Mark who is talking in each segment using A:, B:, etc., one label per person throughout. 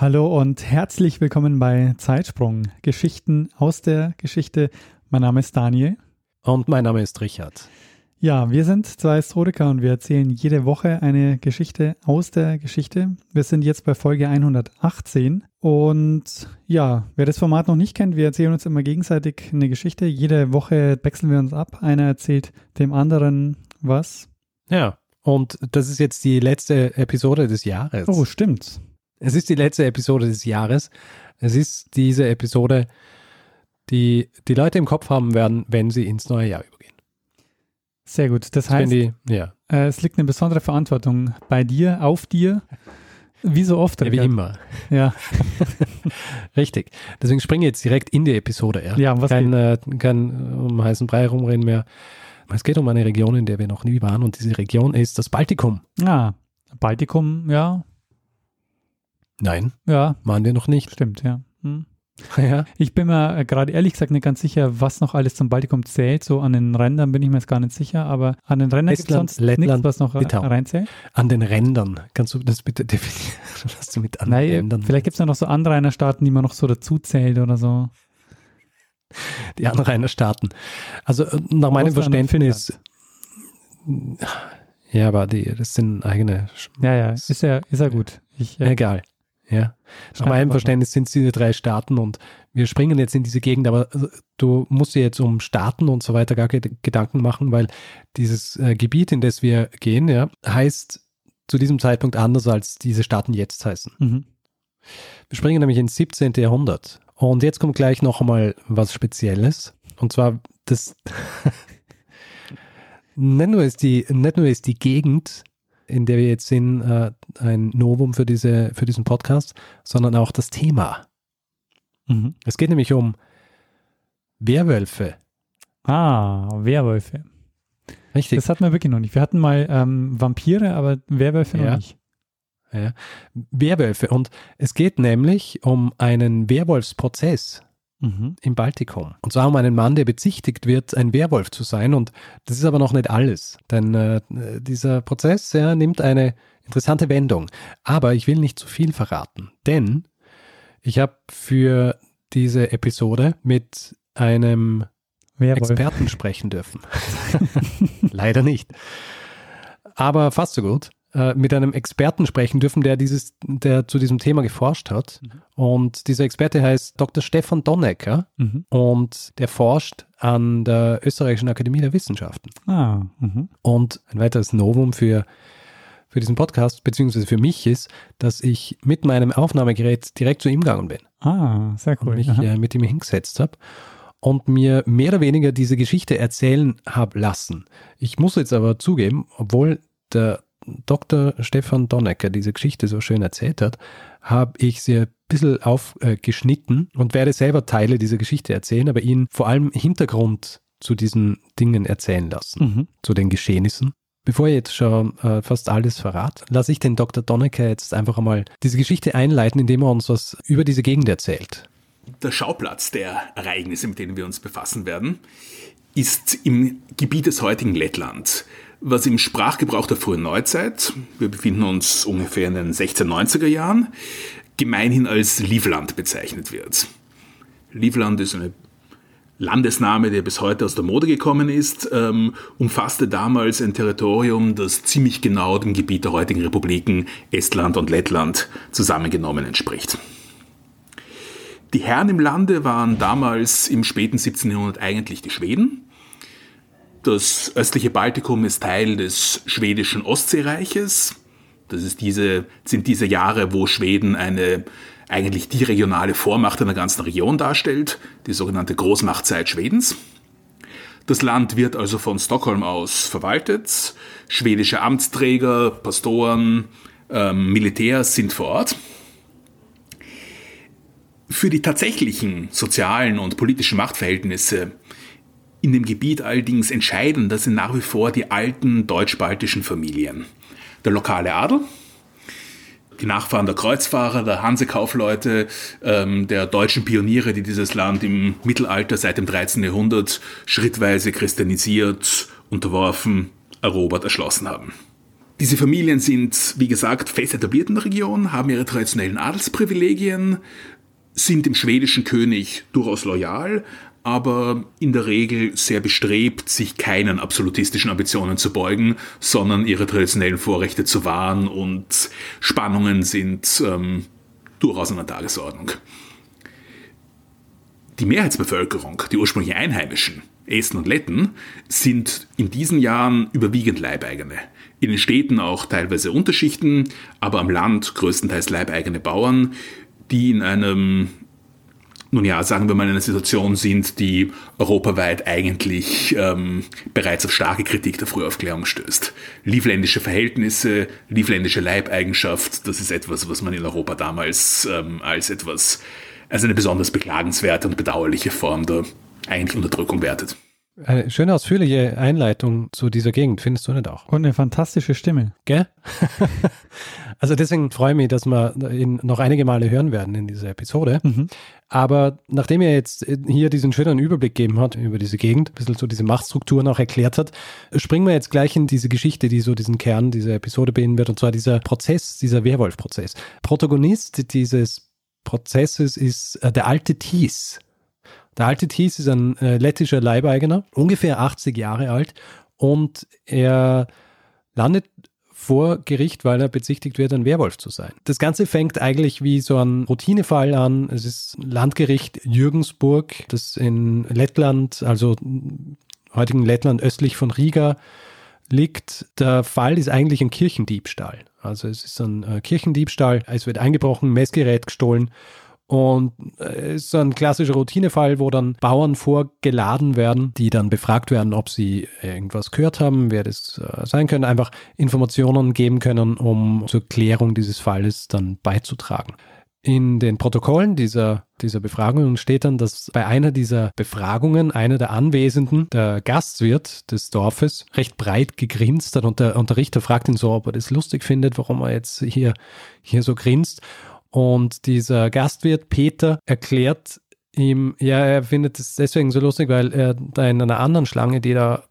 A: Hallo und herzlich willkommen bei Zeitsprung, Geschichten aus der Geschichte. Mein Name ist Daniel.
B: Und mein Name ist Richard.
A: Ja, wir sind zwei Historiker und wir erzählen jede Woche eine Geschichte aus der Geschichte. Wir sind jetzt bei Folge 118 und ja, wer das Format noch nicht kennt, wir erzählen uns immer gegenseitig eine Geschichte. Jede Woche wechseln wir uns ab. Einer erzählt dem anderen was.
B: Ja, und das ist jetzt die letzte Episode des Jahres.
A: Oh, stimmt.
B: Es ist die letzte Episode des Jahres. Es ist diese Episode, die die Leute im Kopf haben werden, wenn sie ins neue Jahr übergehen.
A: Sehr gut. Das heißt,
B: die, ja.
A: äh, es liegt eine besondere Verantwortung bei dir, auf dir. Wie so oft.
B: Ja, wie immer.
A: Ja.
B: Richtig. Deswegen springe ich jetzt direkt in die Episode. Ja,
A: Ja, was
B: kein, äh, kein um heißen Brei rumreden mehr. Es geht um eine Region, in der wir noch nie waren und diese Region ist das Baltikum.
A: Ah, Baltikum, ja.
B: Nein,
A: Ja,
B: waren wir noch nicht.
A: stimmt, ja. Hm.
B: Ja.
A: Ich bin mir gerade ehrlich gesagt nicht ganz sicher, was noch alles zum Baltikum zählt. So an den Rändern bin ich mir jetzt gar nicht sicher, aber an den Rändern gibt es sonst
B: Lettland,
A: nichts, was noch
B: Litauen.
A: reinzählt.
B: An den Rändern. Kannst du das bitte definieren, was du mit an
A: Nein,
B: Rändern
A: vielleicht gibt es ja noch so Anrainerstaaten, die man noch so dazu zählt oder so.
B: die Anrainerstaaten. Also äh, nach meinem Verständnis. Ja, aber die, das sind eigene. Sch-
A: Ja, ja, ist ja, ist ja gut. Ich, äh,
B: Egal. Ja. Nach meinem Verständnis sind es diese drei Staaten und wir springen jetzt in diese Gegend, aber äh, du musst dir jetzt um Staaten und so weiter gar keine Gedanken machen, weil dieses äh, Gebiet, in das wir gehen, ja, heißt zu diesem Zeitpunkt anders, als diese Staaten jetzt heißen.
A: mhm.
B: Wir springen nämlich ins 17. Jahrhundert. Und jetzt kommt gleich noch einmal was Spezielles. Und zwar das. nicht, nur ist die, nicht nur ist die Gegend, in der wir jetzt sind, äh, ein Novum für, diese, für diesen Podcast, sondern auch das Thema.
A: Mhm.
B: Es geht nämlich um Werwölfe.
A: Ah, Werwölfe.
B: Richtig.
A: Das hatten wir wirklich noch nicht. Wir hatten mal ähm, Vampire, aber Werwölfe
B: Ja.
A: noch nicht.
B: Ja. Werwölfe. Und es geht nämlich um einen Werwolfsprozess.
A: Mhm.
B: im Baltikum. Und zwar um einen Mann, der bezichtigt wird, ein Werwolf zu sein. Und das ist aber noch nicht alles. Denn äh, dieser Prozess ja, nimmt eine interessante Wendung. Aber ich will nicht zu viel verraten. Denn ich habe für diese Episode mit einem
A: Werwolf.
B: Experten sprechen dürfen. Leider nicht. Aber fast so gut. Äh, mit einem Experten sprechen dürfen, der dieses, der zu diesem Thema geforscht hat. Und dieser Experte heißt Dr. Stefan Donnecker
A: Mhm.
B: und der forscht an der Österreichischen Akademie der Wissenschaften.
A: Ah, mhm.
B: Und ein weiteres Novum für, für diesen Podcast, beziehungsweise für mich ist, dass ich mit meinem Aufnahmegerät direkt zu ihm gegangen bin
A: ah, sehr
B: und
A: cool.
B: mich
A: Aha.
B: äh, mit ihm hingesetzt habe und mir mehr oder weniger diese Geschichte erzählen habe lassen. Ich muss jetzt aber zugeben, obwohl der Dr. Stefan Donnecker diese Geschichte so schön erzählt hat, habe ich sie ein bisschen aufgeschnitten und werde selber Teile dieser Geschichte erzählen, aber ihn vor allem Hintergrund zu diesen Dingen erzählen lassen,
A: Mhm.
B: zu den Geschehnissen. Bevor ich jetzt schon äh, fast alles verrate, lasse ich den Dr. Donnecker jetzt einfach einmal diese Geschichte einleiten, indem er uns was über diese Gegend erzählt.
C: Der Schauplatz der Ereignisse, mit denen wir uns befassen werden, ist im Gebiet des heutigen Lettland, was im Sprachgebrauch der frühen Neuzeit, wir befinden uns ungefähr in den 1690er Jahren, gemeinhin als Livland bezeichnet wird. Livland ist eine Landesname, der bis heute aus der Mode gekommen ist, ähm, umfasste damals ein Territorium, das ziemlich genau dem Gebiet der heutigen Republiken Estland und Lettland zusammengenommen entspricht. Die Herren im Lande waren damals im späten 17. Jahrhundert eigentlich die Schweden. Das östliche Baltikum ist Teil des schwedischen Ostseereiches. Das ist diese, sind diese Jahre, wo Schweden eine eigentlich die regionale Vormacht in der ganzen Region darstellt, die sogenannte Großmachtzeit Schwedens. Das Land wird also von Stockholm aus verwaltet. Schwedische Amtsträger, Pastoren, ähm, Militärs sind vor Ort. Für die tatsächlichen sozialen und politischen Machtverhältnisse in dem Gebiet allerdings entscheidend, das sind nach wie vor die alten deutsch-baltischen Familien. Der lokale Adel, die Nachfahren der Kreuzfahrer, der Hansekaufleute, ähm, der deutschen Pioniere, die dieses Land im Mittelalter seit dem 13. Jahrhundert schrittweise christianisiert, unterworfen, erobert, erschlossen haben. Diese Familien sind, wie gesagt, fest etabliert in der Region, haben ihre traditionellen Adelsprivilegien, sind dem schwedischen König durchaus loyal, aber in der Regel sehr bestrebt, sich keinen absolutistischen Ambitionen zu beugen, sondern ihre traditionellen Vorrechte zu wahren und Spannungen sind ähm, durchaus an der Tagesordnung. Die Mehrheitsbevölkerung, die ursprünglichen Einheimischen, Esten und Letten, sind in diesen Jahren überwiegend Leibeigene. In den Städten auch teilweise Unterschichten, aber am Land größtenteils leibeigene Bauern, die in einem nun ja, sagen wir mal, in einer Situation sind, die europaweit eigentlich ähm, bereits auf starke Kritik der Frühaufklärung stößt. Liefländische Verhältnisse, liefländische Leibeigenschaft, das ist etwas, was man in Europa damals ähm, als etwas, als eine besonders beklagenswerte und bedauerliche Form der eigentlich Unterdrückung wertet.
B: Eine schöne ausführliche Einleitung zu dieser Gegend, findest du nicht auch?
A: Und eine fantastische Stimme.
B: Gell? also deswegen freue ich mich, dass wir ihn noch einige Male hören werden in dieser Episode. Mhm. Aber nachdem er jetzt hier diesen schönen Überblick gegeben hat über diese Gegend, ein bisschen so diese Machtstrukturen auch erklärt hat, springen wir jetzt gleich in diese Geschichte, die so diesen Kern dieser Episode beinhaltet, und zwar dieser Prozess, dieser Werwolf-Prozess. Protagonist dieses Prozesses ist äh, der alte Thies. Der alte Thies ist ein äh, lettischer Leibeigener, ungefähr 80 Jahre alt und er landet vor Gericht, weil er bezichtigt wird, ein Werwolf zu sein. Das Ganze fängt eigentlich wie so ein Routinefall an. Es ist Landgericht Jürgensburg, das in Lettland, also heutigen Lettland östlich von Riga liegt. Der Fall ist eigentlich ein Kirchendiebstahl. Also es ist ein äh, Kirchendiebstahl, es wird eingebrochen, Messgerät gestohlen und äh, es ist ein klassischer Routinefall, wo dann Bauern vorgeladen werden, die dann befragt werden, ob sie irgendwas gehört haben, wer das äh, sein könnte, einfach Informationen geben können, um zur Klärung dieses Falles dann beizutragen. In den Protokollen dieser, dieser Befragungen steht dann, dass bei einer dieser Befragungen einer der Anwesenden, der Gastwirt des Dorfes, recht breit gegrinst hat und der, und der Richter fragt ihn so, ob er das lustig findet, warum er jetzt hier, hier so grinst. Und dieser Gastwirt Peter erklärt ihm, ja, er findet es deswegen so lustig, weil er da in einer anderen Schlange, die da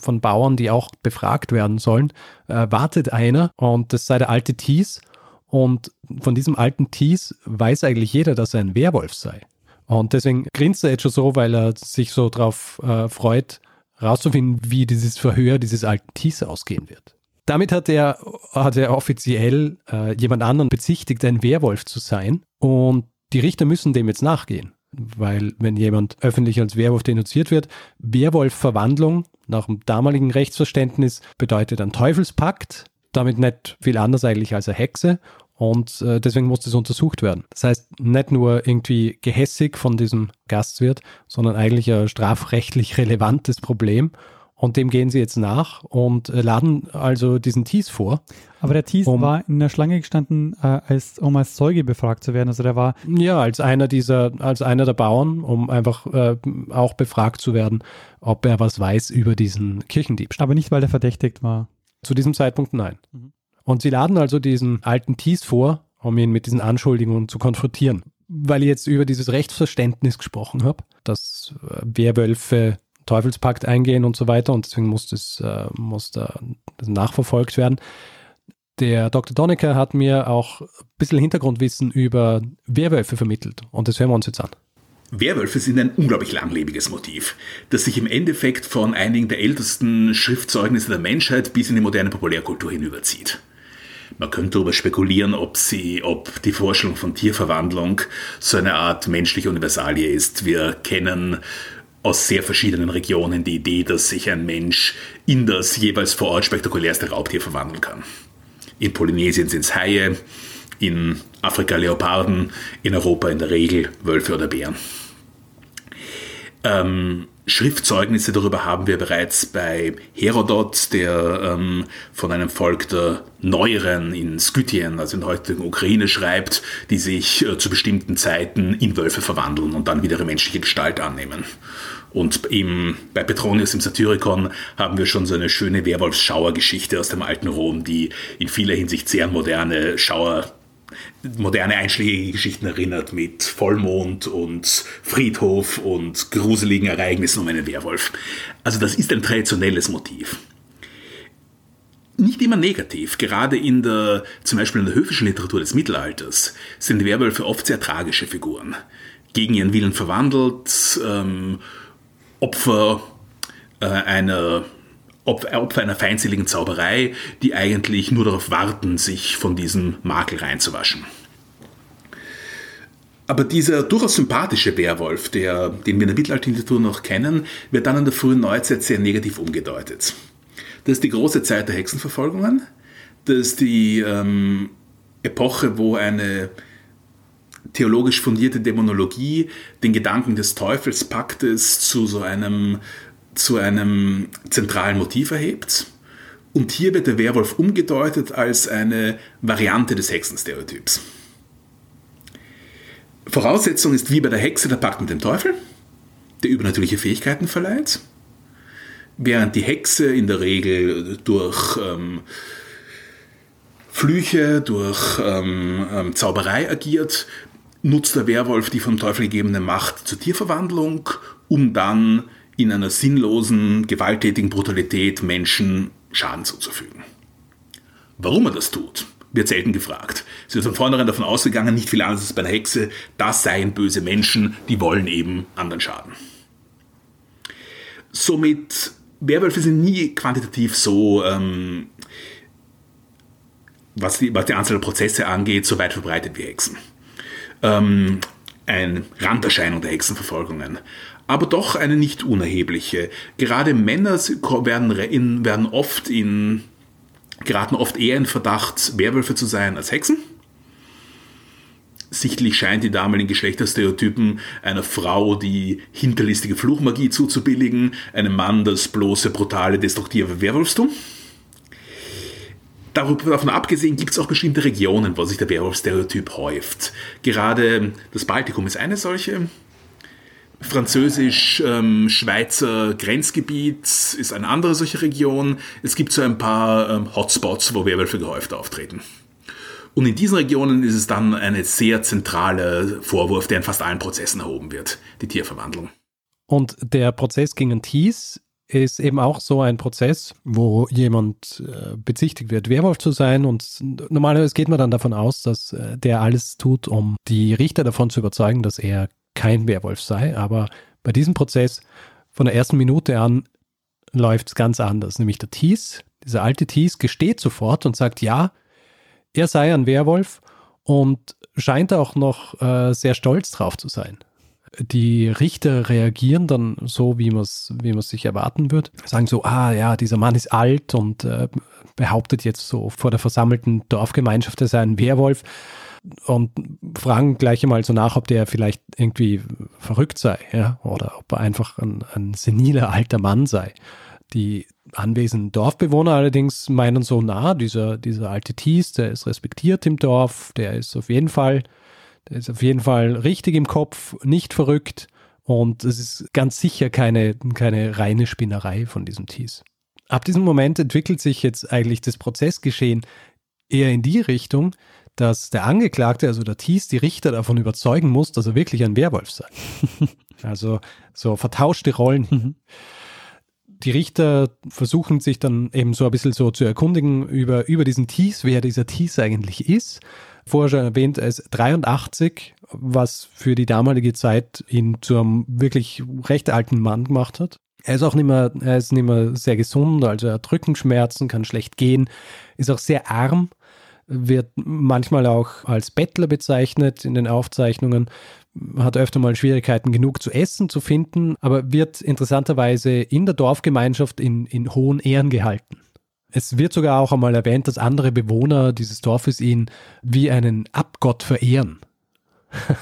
B: von Bauern, die auch befragt werden sollen, äh, wartet einer und das sei der alte Thies. Und von diesem alten Thies weiß eigentlich jeder, dass er ein Werwolf sei. Und deswegen grinst er jetzt schon so, weil er sich so drauf äh, freut, rauszufinden, wie dieses Verhör dieses alten Thies ausgehen wird. Damit hat er, hat er offiziell äh, jemand anderen bezichtigt, ein Werwolf zu sein. Und die Richter müssen dem jetzt nachgehen. Weil wenn jemand öffentlich als Werwolf denunziert wird, Werwolfverwandlung nach dem damaligen Rechtsverständnis bedeutet ein Teufelspakt, damit nicht viel anders eigentlich als eine Hexe und äh, deswegen muss das untersucht werden. Das heißt, nicht nur irgendwie gehässig von diesem Gastwirt, sondern eigentlich ein strafrechtlich relevantes Problem. Und dem gehen sie jetzt nach und äh, laden also diesen Thies vor.
A: Aber der Thies um, war in der Schlange gestanden, äh, als, um als Zeuge befragt zu werden. Also der war.
B: Ja, als einer dieser, als einer der Bauern, um einfach äh, auch befragt zu werden, ob er was weiß über diesen Kirchendiebstahl.
A: Aber nicht, weil er verdächtigt war.
B: Zu diesem Zeitpunkt nein. Mhm. Und sie laden also diesen alten Thies vor, um ihn mit diesen Anschuldigungen zu konfrontieren. Weil ich jetzt über dieses Rechtsverständnis gesprochen habe, dass äh, Werwölfe Teufelspakt eingehen und so weiter und deswegen muss das, äh, muss da das nachverfolgt werden. Der Dr. Donnecker hat mir auch ein bisschen Hintergrundwissen über Werwölfe vermittelt und das hören wir uns jetzt an.
C: Werwölfe sind ein unglaublich langlebiges Motiv, das sich im Endeffekt von einigen der ältesten Schriftzeugnisse der Menschheit bis in die moderne Populärkultur hinüberzieht. Man könnte darüber spekulieren, ob sie, ob die Vorstellung von Tierverwandlung so eine Art menschliche Universalie ist. Wir kennen aus sehr verschiedenen Regionen die Idee, dass sich ein Mensch in das jeweils vor Ort spektakulärste Raubtier verwandeln kann. In Polynesien sind es Haie, in Afrika Leoparden, in Europa in der Regel Wölfe oder Bären. Ähm, Schriftzeugnisse darüber haben wir bereits bei Herodot, der ähm, von einem Volk der Neueren in Skythien, also in der heutigen Ukraine, schreibt, die sich äh, zu bestimmten Zeiten in Wölfe verwandeln und dann wieder ihre menschliche Gestalt annehmen. Und im, bei Petronius im Satyricon haben wir schon so eine schöne Werwolfsschauer-Geschichte aus dem alten Rom, die in vieler Hinsicht sehr moderne Schauer moderne einschlägige Geschichten erinnert mit Vollmond und Friedhof und gruseligen Ereignissen um einen Werwolf. Also das ist ein traditionelles Motiv. Nicht immer negativ, gerade in der, zum Beispiel in der höfischen Literatur des Mittelalters, sind Werwölfe oft sehr tragische Figuren. Gegen ihren Willen verwandelt, ähm, Opfer äh, einer Opfer einer feindseligen Zauberei, die eigentlich nur darauf warten, sich von diesem Makel reinzuwaschen. Aber dieser durchaus sympathische Werwolf, der, den wir in der Mittelalterliteratur noch kennen, wird dann in der frühen Neuzeit sehr negativ umgedeutet. Das ist die große Zeit der Hexenverfolgungen. Das ist die ähm, Epoche, wo eine theologisch fundierte Dämonologie den Gedanken des Teufelspaktes zu so einem zu einem zentralen Motiv erhebt. Und hier wird der Werwolf umgedeutet als eine Variante des Hexenstereotyps. Voraussetzung ist wie bei der Hexe der Pakt mit dem Teufel, der übernatürliche Fähigkeiten verleiht, während die Hexe in der Regel durch ähm, Flüche, durch ähm, ähm, Zauberei agiert, nutzt der Werwolf die vom Teufel gegebene Macht zur Tierverwandlung, um dann in einer sinnlosen, gewalttätigen Brutalität Menschen Schaden zuzufügen. Warum er das tut, wird selten gefragt. Es wird von vornherein davon ausgegangen, nicht viel anders als bei einer Hexe, das seien böse Menschen, die wollen eben anderen Schaden. Somit, Werwölfe sind nie quantitativ so, ähm, was, die, was die Anzahl der Prozesse angeht, so weit verbreitet wie Hexen. Ähm, eine Randerscheinung der Hexenverfolgungen aber doch eine nicht unerhebliche. Gerade Männer werden, in, werden oft in, geraten oft eher in Verdacht, Werwölfe zu sein als Hexen. Sichtlich scheint die damaligen Geschlechterstereotypen einer Frau die hinterlistige Fluchmagie zuzubilligen, einem Mann das bloße, brutale, destruktive Werwolfstum. Davon abgesehen gibt es auch bestimmte Regionen, wo sich der Werwolf-Stereotyp häuft. Gerade das Baltikum ist eine solche, französisch-schweizer ähm, Grenzgebiet ist eine andere solche Region. Es gibt so ein paar ähm, Hotspots, wo Werwölfe gehäuft auftreten. Und in diesen Regionen ist es dann ein sehr zentraler Vorwurf, der in fast allen Prozessen erhoben wird, die Tierverwandlung.
B: Und der Prozess gegen Thies ist eben auch so ein Prozess, wo jemand äh, bezichtigt wird, Werwolf zu sein. Und normalerweise geht man dann davon aus, dass äh, der alles tut, um die Richter davon zu überzeugen, dass er kein Werwolf sei. Aber bei diesem Prozess von der ersten Minute an läuft es ganz anders. Nämlich der Thies, dieser alte Thies, gesteht sofort und sagt, ja, er sei ein Werwolf und scheint auch noch äh, sehr stolz drauf zu sein. Die Richter reagieren dann so, wie man es wie sich erwarten wird. Sagen so, ah ja, dieser Mann ist alt und äh, behauptet jetzt so vor der versammelten Dorfgemeinschaft, er sei ein Werwolf und fragen gleich einmal so nach, ob der vielleicht irgendwie verrückt sei, ja, oder ob er einfach ein, ein seniler alter Mann sei. Die anwesenden Dorfbewohner allerdings meinen so, na, dieser, dieser alte Thies, der ist respektiert im Dorf, der ist auf jeden Fall, der ist auf jeden Fall richtig im Kopf, nicht verrückt und es ist ganz sicher keine, keine reine Spinnerei von diesem Thies. Ab diesem Moment entwickelt sich jetzt eigentlich das Prozessgeschehen eher in die Richtung, dass der Angeklagte, also der Thies, die Richter davon überzeugen muss, dass er wirklich ein Werwolf sei. also so vertauschte Rollen. Mhm. Die Richter versuchen sich dann eben so ein bisschen so zu erkundigen über, über diesen Thies, wer dieser Thies eigentlich ist. Vorher schon erwähnt, er ist 83, was für die damalige Zeit ihn zu einem wirklich recht alten Mann gemacht hat. Er ist auch nicht mehr, er ist nicht mehr sehr gesund, also er hat Rückenschmerzen, kann schlecht gehen, ist auch sehr arm wird manchmal auch als Bettler bezeichnet in den Aufzeichnungen, hat öfter mal Schwierigkeiten genug zu essen zu finden, aber wird interessanterweise in der Dorfgemeinschaft in, in hohen Ehren gehalten. Es wird sogar auch einmal erwähnt, dass andere Bewohner dieses Dorfes ihn wie einen Abgott verehren.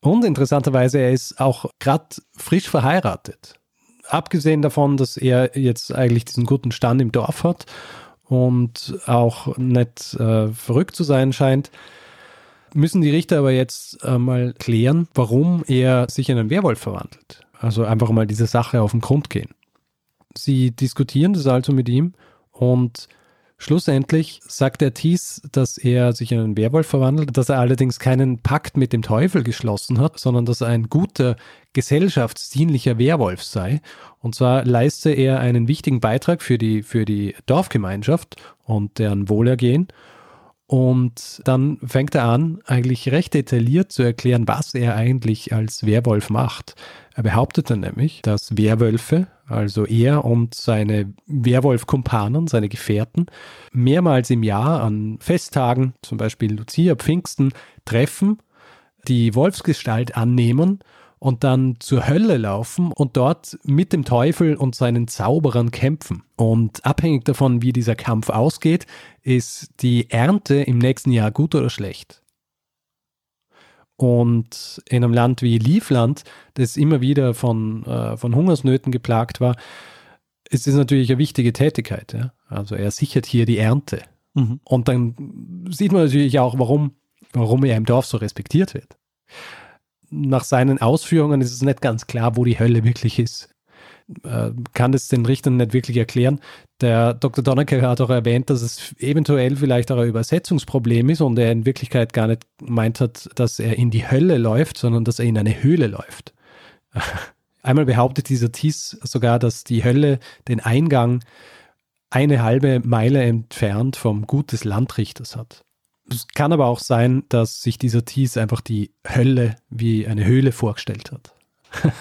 B: Und interessanterweise, er ist auch gerade frisch verheiratet. Abgesehen davon, dass er jetzt eigentlich diesen guten Stand im Dorf hat und auch nicht äh, verrückt zu sein scheint, müssen die Richter aber jetzt äh, mal klären, warum er sich in einen Werwolf verwandelt. Also einfach mal diese Sache auf den Grund gehen. Sie diskutieren das also mit ihm und Schlussendlich sagt der Thies, dass er sich in einen Werwolf verwandelt, dass er allerdings keinen Pakt mit dem Teufel geschlossen hat, sondern dass er ein guter, gesellschaftsdienlicher Werwolf sei. Und zwar leiste er einen wichtigen Beitrag für die, für die Dorfgemeinschaft und deren Wohlergehen. Und dann fängt er an, eigentlich recht detailliert zu erklären, was er eigentlich als Werwolf macht. Er behauptete nämlich, dass Werwölfe, also er und seine Werwolf-Kumpanen, seine Gefährten, mehrmals im Jahr an Festtagen, zum Beispiel Lucia, Pfingsten, treffen, die Wolfsgestalt annehmen und dann zur Hölle laufen und dort mit dem Teufel und seinen Zauberern kämpfen. Und abhängig davon, wie dieser Kampf ausgeht, ist die Ernte im nächsten Jahr gut oder schlecht. Und in einem Land wie Livland, das immer wieder von, äh, von Hungersnöten geplagt war, ist es natürlich eine wichtige Tätigkeit. Ja? Also er sichert hier die Ernte. Mhm. Und dann sieht man natürlich auch, warum, warum er im Dorf so respektiert wird. Nach seinen Ausführungen ist es nicht ganz klar, wo die Hölle wirklich ist. Äh, kann das den Richtern nicht wirklich erklären. Der Dr. Donnecker hat auch erwähnt, dass es eventuell vielleicht auch ein Übersetzungsproblem ist und er in Wirklichkeit gar nicht meint hat, dass er in die Hölle läuft, sondern dass er in eine Höhle läuft. Einmal behauptet dieser Thies sogar, dass die Hölle den Eingang eine halbe Meile entfernt vom Gut des Landrichters hat. Es kann aber auch sein, dass sich dieser Thies einfach die Hölle wie eine Höhle vorgestellt hat.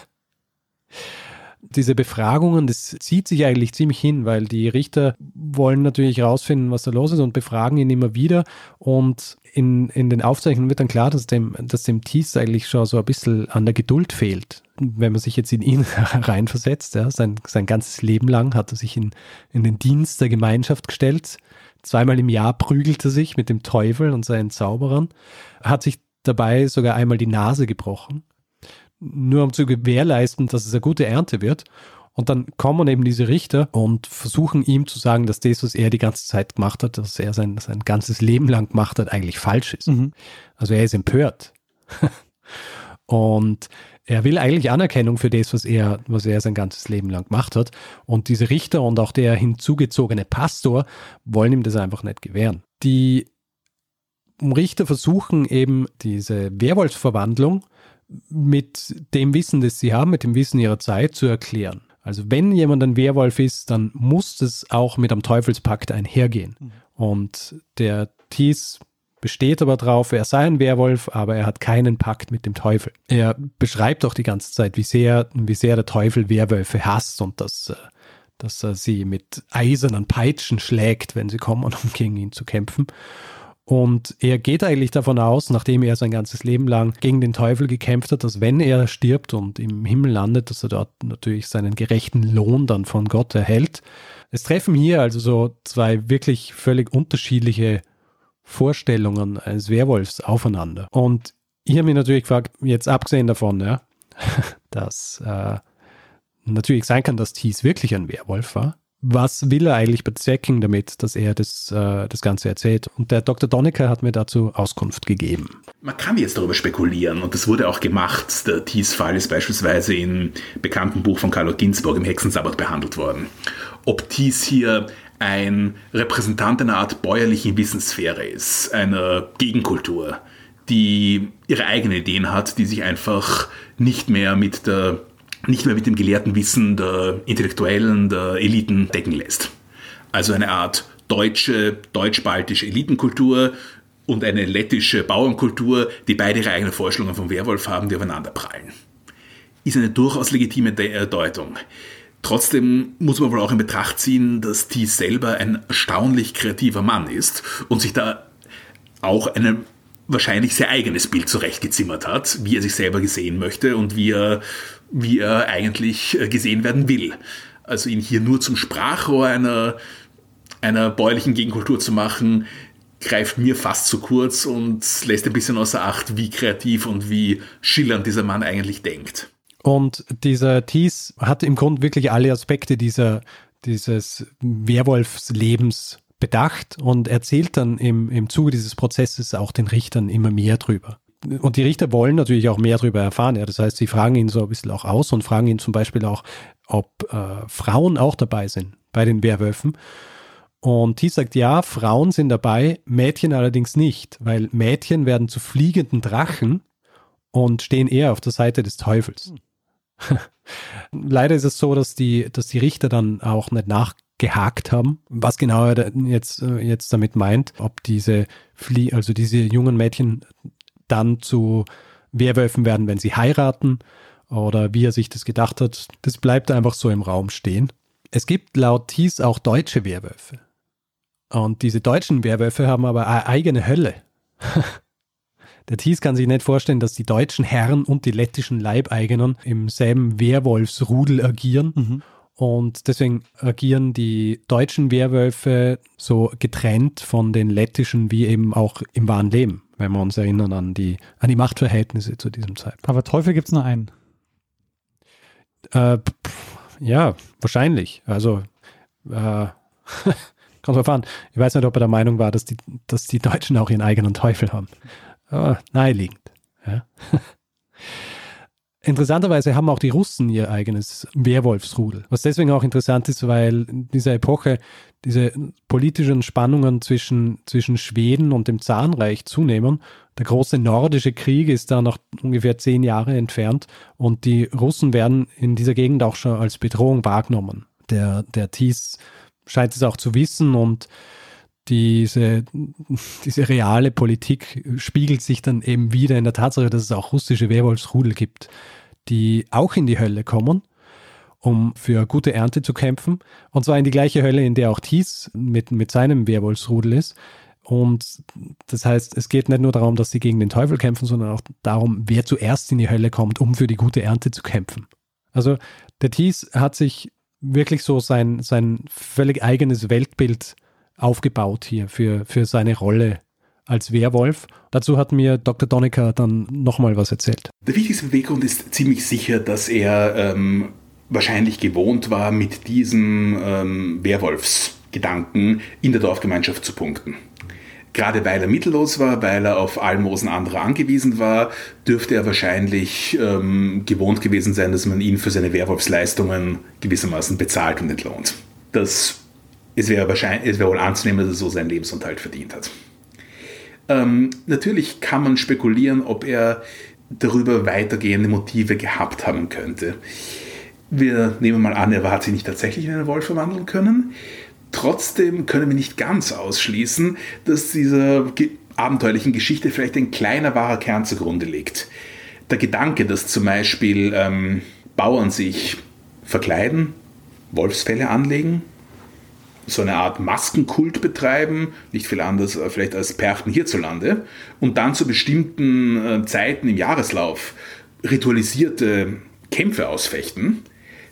B: diese Befragungen, das zieht sich eigentlich ziemlich hin, weil die Richter wollen natürlich herausfinden, was da los ist und befragen ihn immer wieder. Und in, in den Aufzeichnungen wird dann klar, dass dem, dass dem Thies eigentlich schon so ein bisschen an der Geduld fehlt. Wenn man sich jetzt in ihn reinversetzt, ja, sein, sein ganzes Leben lang hat er sich in, in den Dienst der Gemeinschaft gestellt. Zweimal im Jahr prügelt er sich mit dem Teufel und seinen Zauberern, hat sich dabei sogar einmal die Nase gebrochen nur um zu gewährleisten, dass es eine gute Ernte wird. Und dann kommen eben diese Richter und versuchen ihm zu sagen, dass das, was er die ganze Zeit gemacht hat, dass er sein, sein ganzes Leben lang gemacht hat, eigentlich falsch ist. Mhm. Also er ist empört. und er will eigentlich Anerkennung für das, was er, was er sein ganzes Leben lang gemacht hat. Und diese Richter und auch der hinzugezogene Pastor wollen ihm das einfach nicht gewähren. Die Richter versuchen eben diese Werwolfsverwandlung mit dem Wissen, das sie haben, mit dem Wissen ihrer Zeit zu erklären. Also wenn jemand ein Werwolf ist, dann muss es auch mit einem Teufelspakt einhergehen. Mhm. Und der Thies besteht aber drauf, er sei ein Werwolf, aber er hat keinen Pakt mit dem Teufel. Er beschreibt auch die ganze Zeit, wie sehr, wie sehr der Teufel Werwölfe hasst und dass, äh, dass er sie mit eisernen Peitschen schlägt, wenn sie kommen, um gegen ihn zu kämpfen. Und er geht eigentlich davon aus, nachdem er sein ganzes Leben lang gegen den Teufel gekämpft hat, dass wenn er stirbt und im Himmel landet, dass er dort natürlich seinen gerechten Lohn dann von Gott erhält. Es treffen hier also so zwei wirklich völlig unterschiedliche Vorstellungen eines Werwolfs aufeinander. Und ich habe mich natürlich gefragt, jetzt abgesehen davon, ja, dass äh, natürlich sein kann, dass Thies wirklich ein Werwolf war, was will er eigentlich bezwecken damit, dass er das, äh, das Ganze erzählt? Und der Dr. Donnecker hat mir dazu Auskunft gegeben.
C: Man kann jetzt darüber spekulieren und das wurde auch gemacht. Der Thies-Fall ist beispielsweise im bekannten Buch von Carlo Ginzburg im Hexensabbat behandelt worden. Ob Thies hier ein Repräsentant einer Art bäuerlichen Wissenssphäre ist, einer Gegenkultur, die ihre eigenen Ideen hat, die sich einfach nicht mehr mit der nicht mehr mit dem gelehrten Wissen der Intellektuellen, der Eliten decken lässt. Also eine Art deutsche, deutsch-baltische Elitenkultur und eine lettische Bauernkultur, die beide ihre eigenen Vorstellungen vom Werwolf haben, die aufeinander prallen. Ist eine durchaus legitime Deutung. Trotzdem muss man wohl auch in Betracht ziehen, dass Thies selber ein erstaunlich kreativer Mann ist und sich da auch ein wahrscheinlich sehr eigenes Bild zurechtgezimmert hat, wie er sich selber gesehen möchte und wie er wie er eigentlich äh, gesehen werden will. Also ihn hier nur zum Sprachrohr einer, einer bäuerlichen Gegenkultur zu machen, greift mir fast zu kurz und lässt ein bisschen außer Acht, wie kreativ und wie schillernd dieser Mann eigentlich denkt.
B: Und dieser Thies hat im Grunde wirklich alle Aspekte dieser, dieses Werwolfslebens bedacht und erzählt dann im, im Zuge dieses Prozesses auch den Richtern immer mehr drüber. Und die Richter wollen natürlich auch mehr darüber erfahren. Ja. Das heißt, sie fragen ihn so ein bisschen auch aus und fragen ihn zum Beispiel auch, ob äh, Frauen auch dabei sind bei den Werwölfen. Und Thies sagt, ja, Frauen sind dabei, Mädchen allerdings nicht, weil Mädchen werden zu fliegenden Drachen und stehen eher auf der Seite des Teufels. Leider ist es so, dass die, dass die Richter dann auch nicht nachgehakt haben, was genau er jetzt, äh, jetzt damit meint, ob diese Flie also diese jungen Mädchen dann zu Werwölfen werden, wenn sie heiraten oder wie er sich das gedacht hat. Das bleibt einfach so im Raum stehen. Es gibt laut Thies auch deutsche Werwölfe. Und diese deutschen Werwölfe haben aber eine eigene Hölle. Der Thies kann sich nicht vorstellen, dass die deutschen Herren und die lettischen Leibeigenen im selben Werwolfsrudel agieren. Mhm. Und deswegen agieren die deutschen Werwölfe so getrennt von den lettischen wie eben auch im wahren Leben, wenn wir uns erinnern an die, an die Machtverhältnisse zu diesem Zeitpunkt.
A: Aber Teufel gibt es nur einen.
B: Äh, pff, ja, wahrscheinlich. Also äh, Kommt drauf an. Ich weiß nicht, ob er der Meinung war, dass die, dass die Deutschen auch ihren eigenen Teufel haben. Aber naheliegend. Ja. Interessanterweise haben auch die Russen ihr eigenes Werwolfsrudel. Was deswegen auch interessant ist, weil in dieser Epoche diese politischen Spannungen zwischen, zwischen Schweden und dem Zahnreich zunehmen. Der große nordische Krieg ist da noch ungefähr zehn Jahre entfernt und die Russen werden in dieser Gegend auch schon als Bedrohung wahrgenommen. Der, der Thies scheint es auch zu wissen und diese, diese reale Politik spiegelt sich dann eben wieder in der Tatsache, dass es auch russische Werwolfsrudel gibt, die auch in die Hölle kommen, um für gute Ernte zu kämpfen. Und zwar in die gleiche Hölle, in der auch Thies mit, mit seinem Werwolfsrudel ist. Und das heißt, es geht nicht nur darum, dass sie gegen den Teufel kämpfen, sondern auch darum, wer zuerst in die Hölle kommt, um für die gute Ernte zu kämpfen. Also der Thies hat sich wirklich so sein, sein völlig eigenes Weltbild aufgebaut hier für, für seine Rolle als Werwolf. Dazu hat mir Dr. Donica dann nochmal was erzählt.
C: Der wichtigste Beweggrund ist ziemlich sicher, dass er ähm, wahrscheinlich gewohnt war, mit diesem ähm, Werwolfsgedanken in der Dorfgemeinschaft zu punkten. Gerade weil er mittellos war, weil er auf Almosen anderer angewiesen war, dürfte er wahrscheinlich ähm, gewohnt gewesen sein, dass man ihn für seine Werwolfsleistungen gewissermaßen bezahlt und entlohnt. Das, es wäre wahrscheinlich, es wäre wohl anzunehmen, dass er so seinen Lebensunterhalt verdient hat. Ähm, natürlich kann man spekulieren, ob er darüber weitergehende Motive gehabt haben könnte. Wir nehmen mal an, er hat sich nicht tatsächlich in einen Wolf verwandeln können. Trotzdem können wir nicht ganz ausschließen, dass dieser abenteuerlichen Geschichte vielleicht ein kleiner wahrer Kern zugrunde liegt. Der Gedanke, dass zum Beispiel ähm, Bauern sich verkleiden, Wolfsfälle anlegen, so eine Art Maskenkult betreiben, nicht viel anders äh, vielleicht als Perchten hierzulande, und dann zu bestimmten äh, Zeiten im Jahreslauf ritualisierte Kämpfe ausfechten,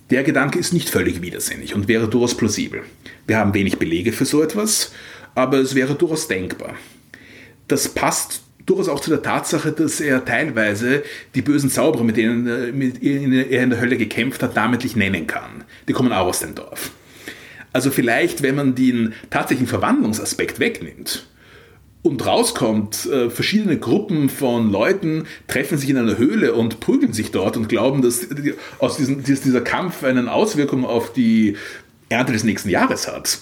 C: der Gedanke ist nicht völlig widersinnig und wäre durchaus plausibel. Wir haben wenig Belege für so etwas, aber es wäre durchaus denkbar. Das passt durchaus auch zu der Tatsache, dass er teilweise die bösen Zauberer, mit denen er in der Hölle gekämpft hat, namentlich nennen kann. Die kommen auch aus dem Dorf. Also vielleicht, wenn man den tatsächlichen Verwandlungsaspekt wegnimmt, und rauskommt, äh, verschiedene Gruppen von Leuten treffen sich in einer Höhle und prügeln sich dort und glauben, dass aus diesem, dieser Kampf eine Auswirkung auf die Ernte des nächsten Jahres hat.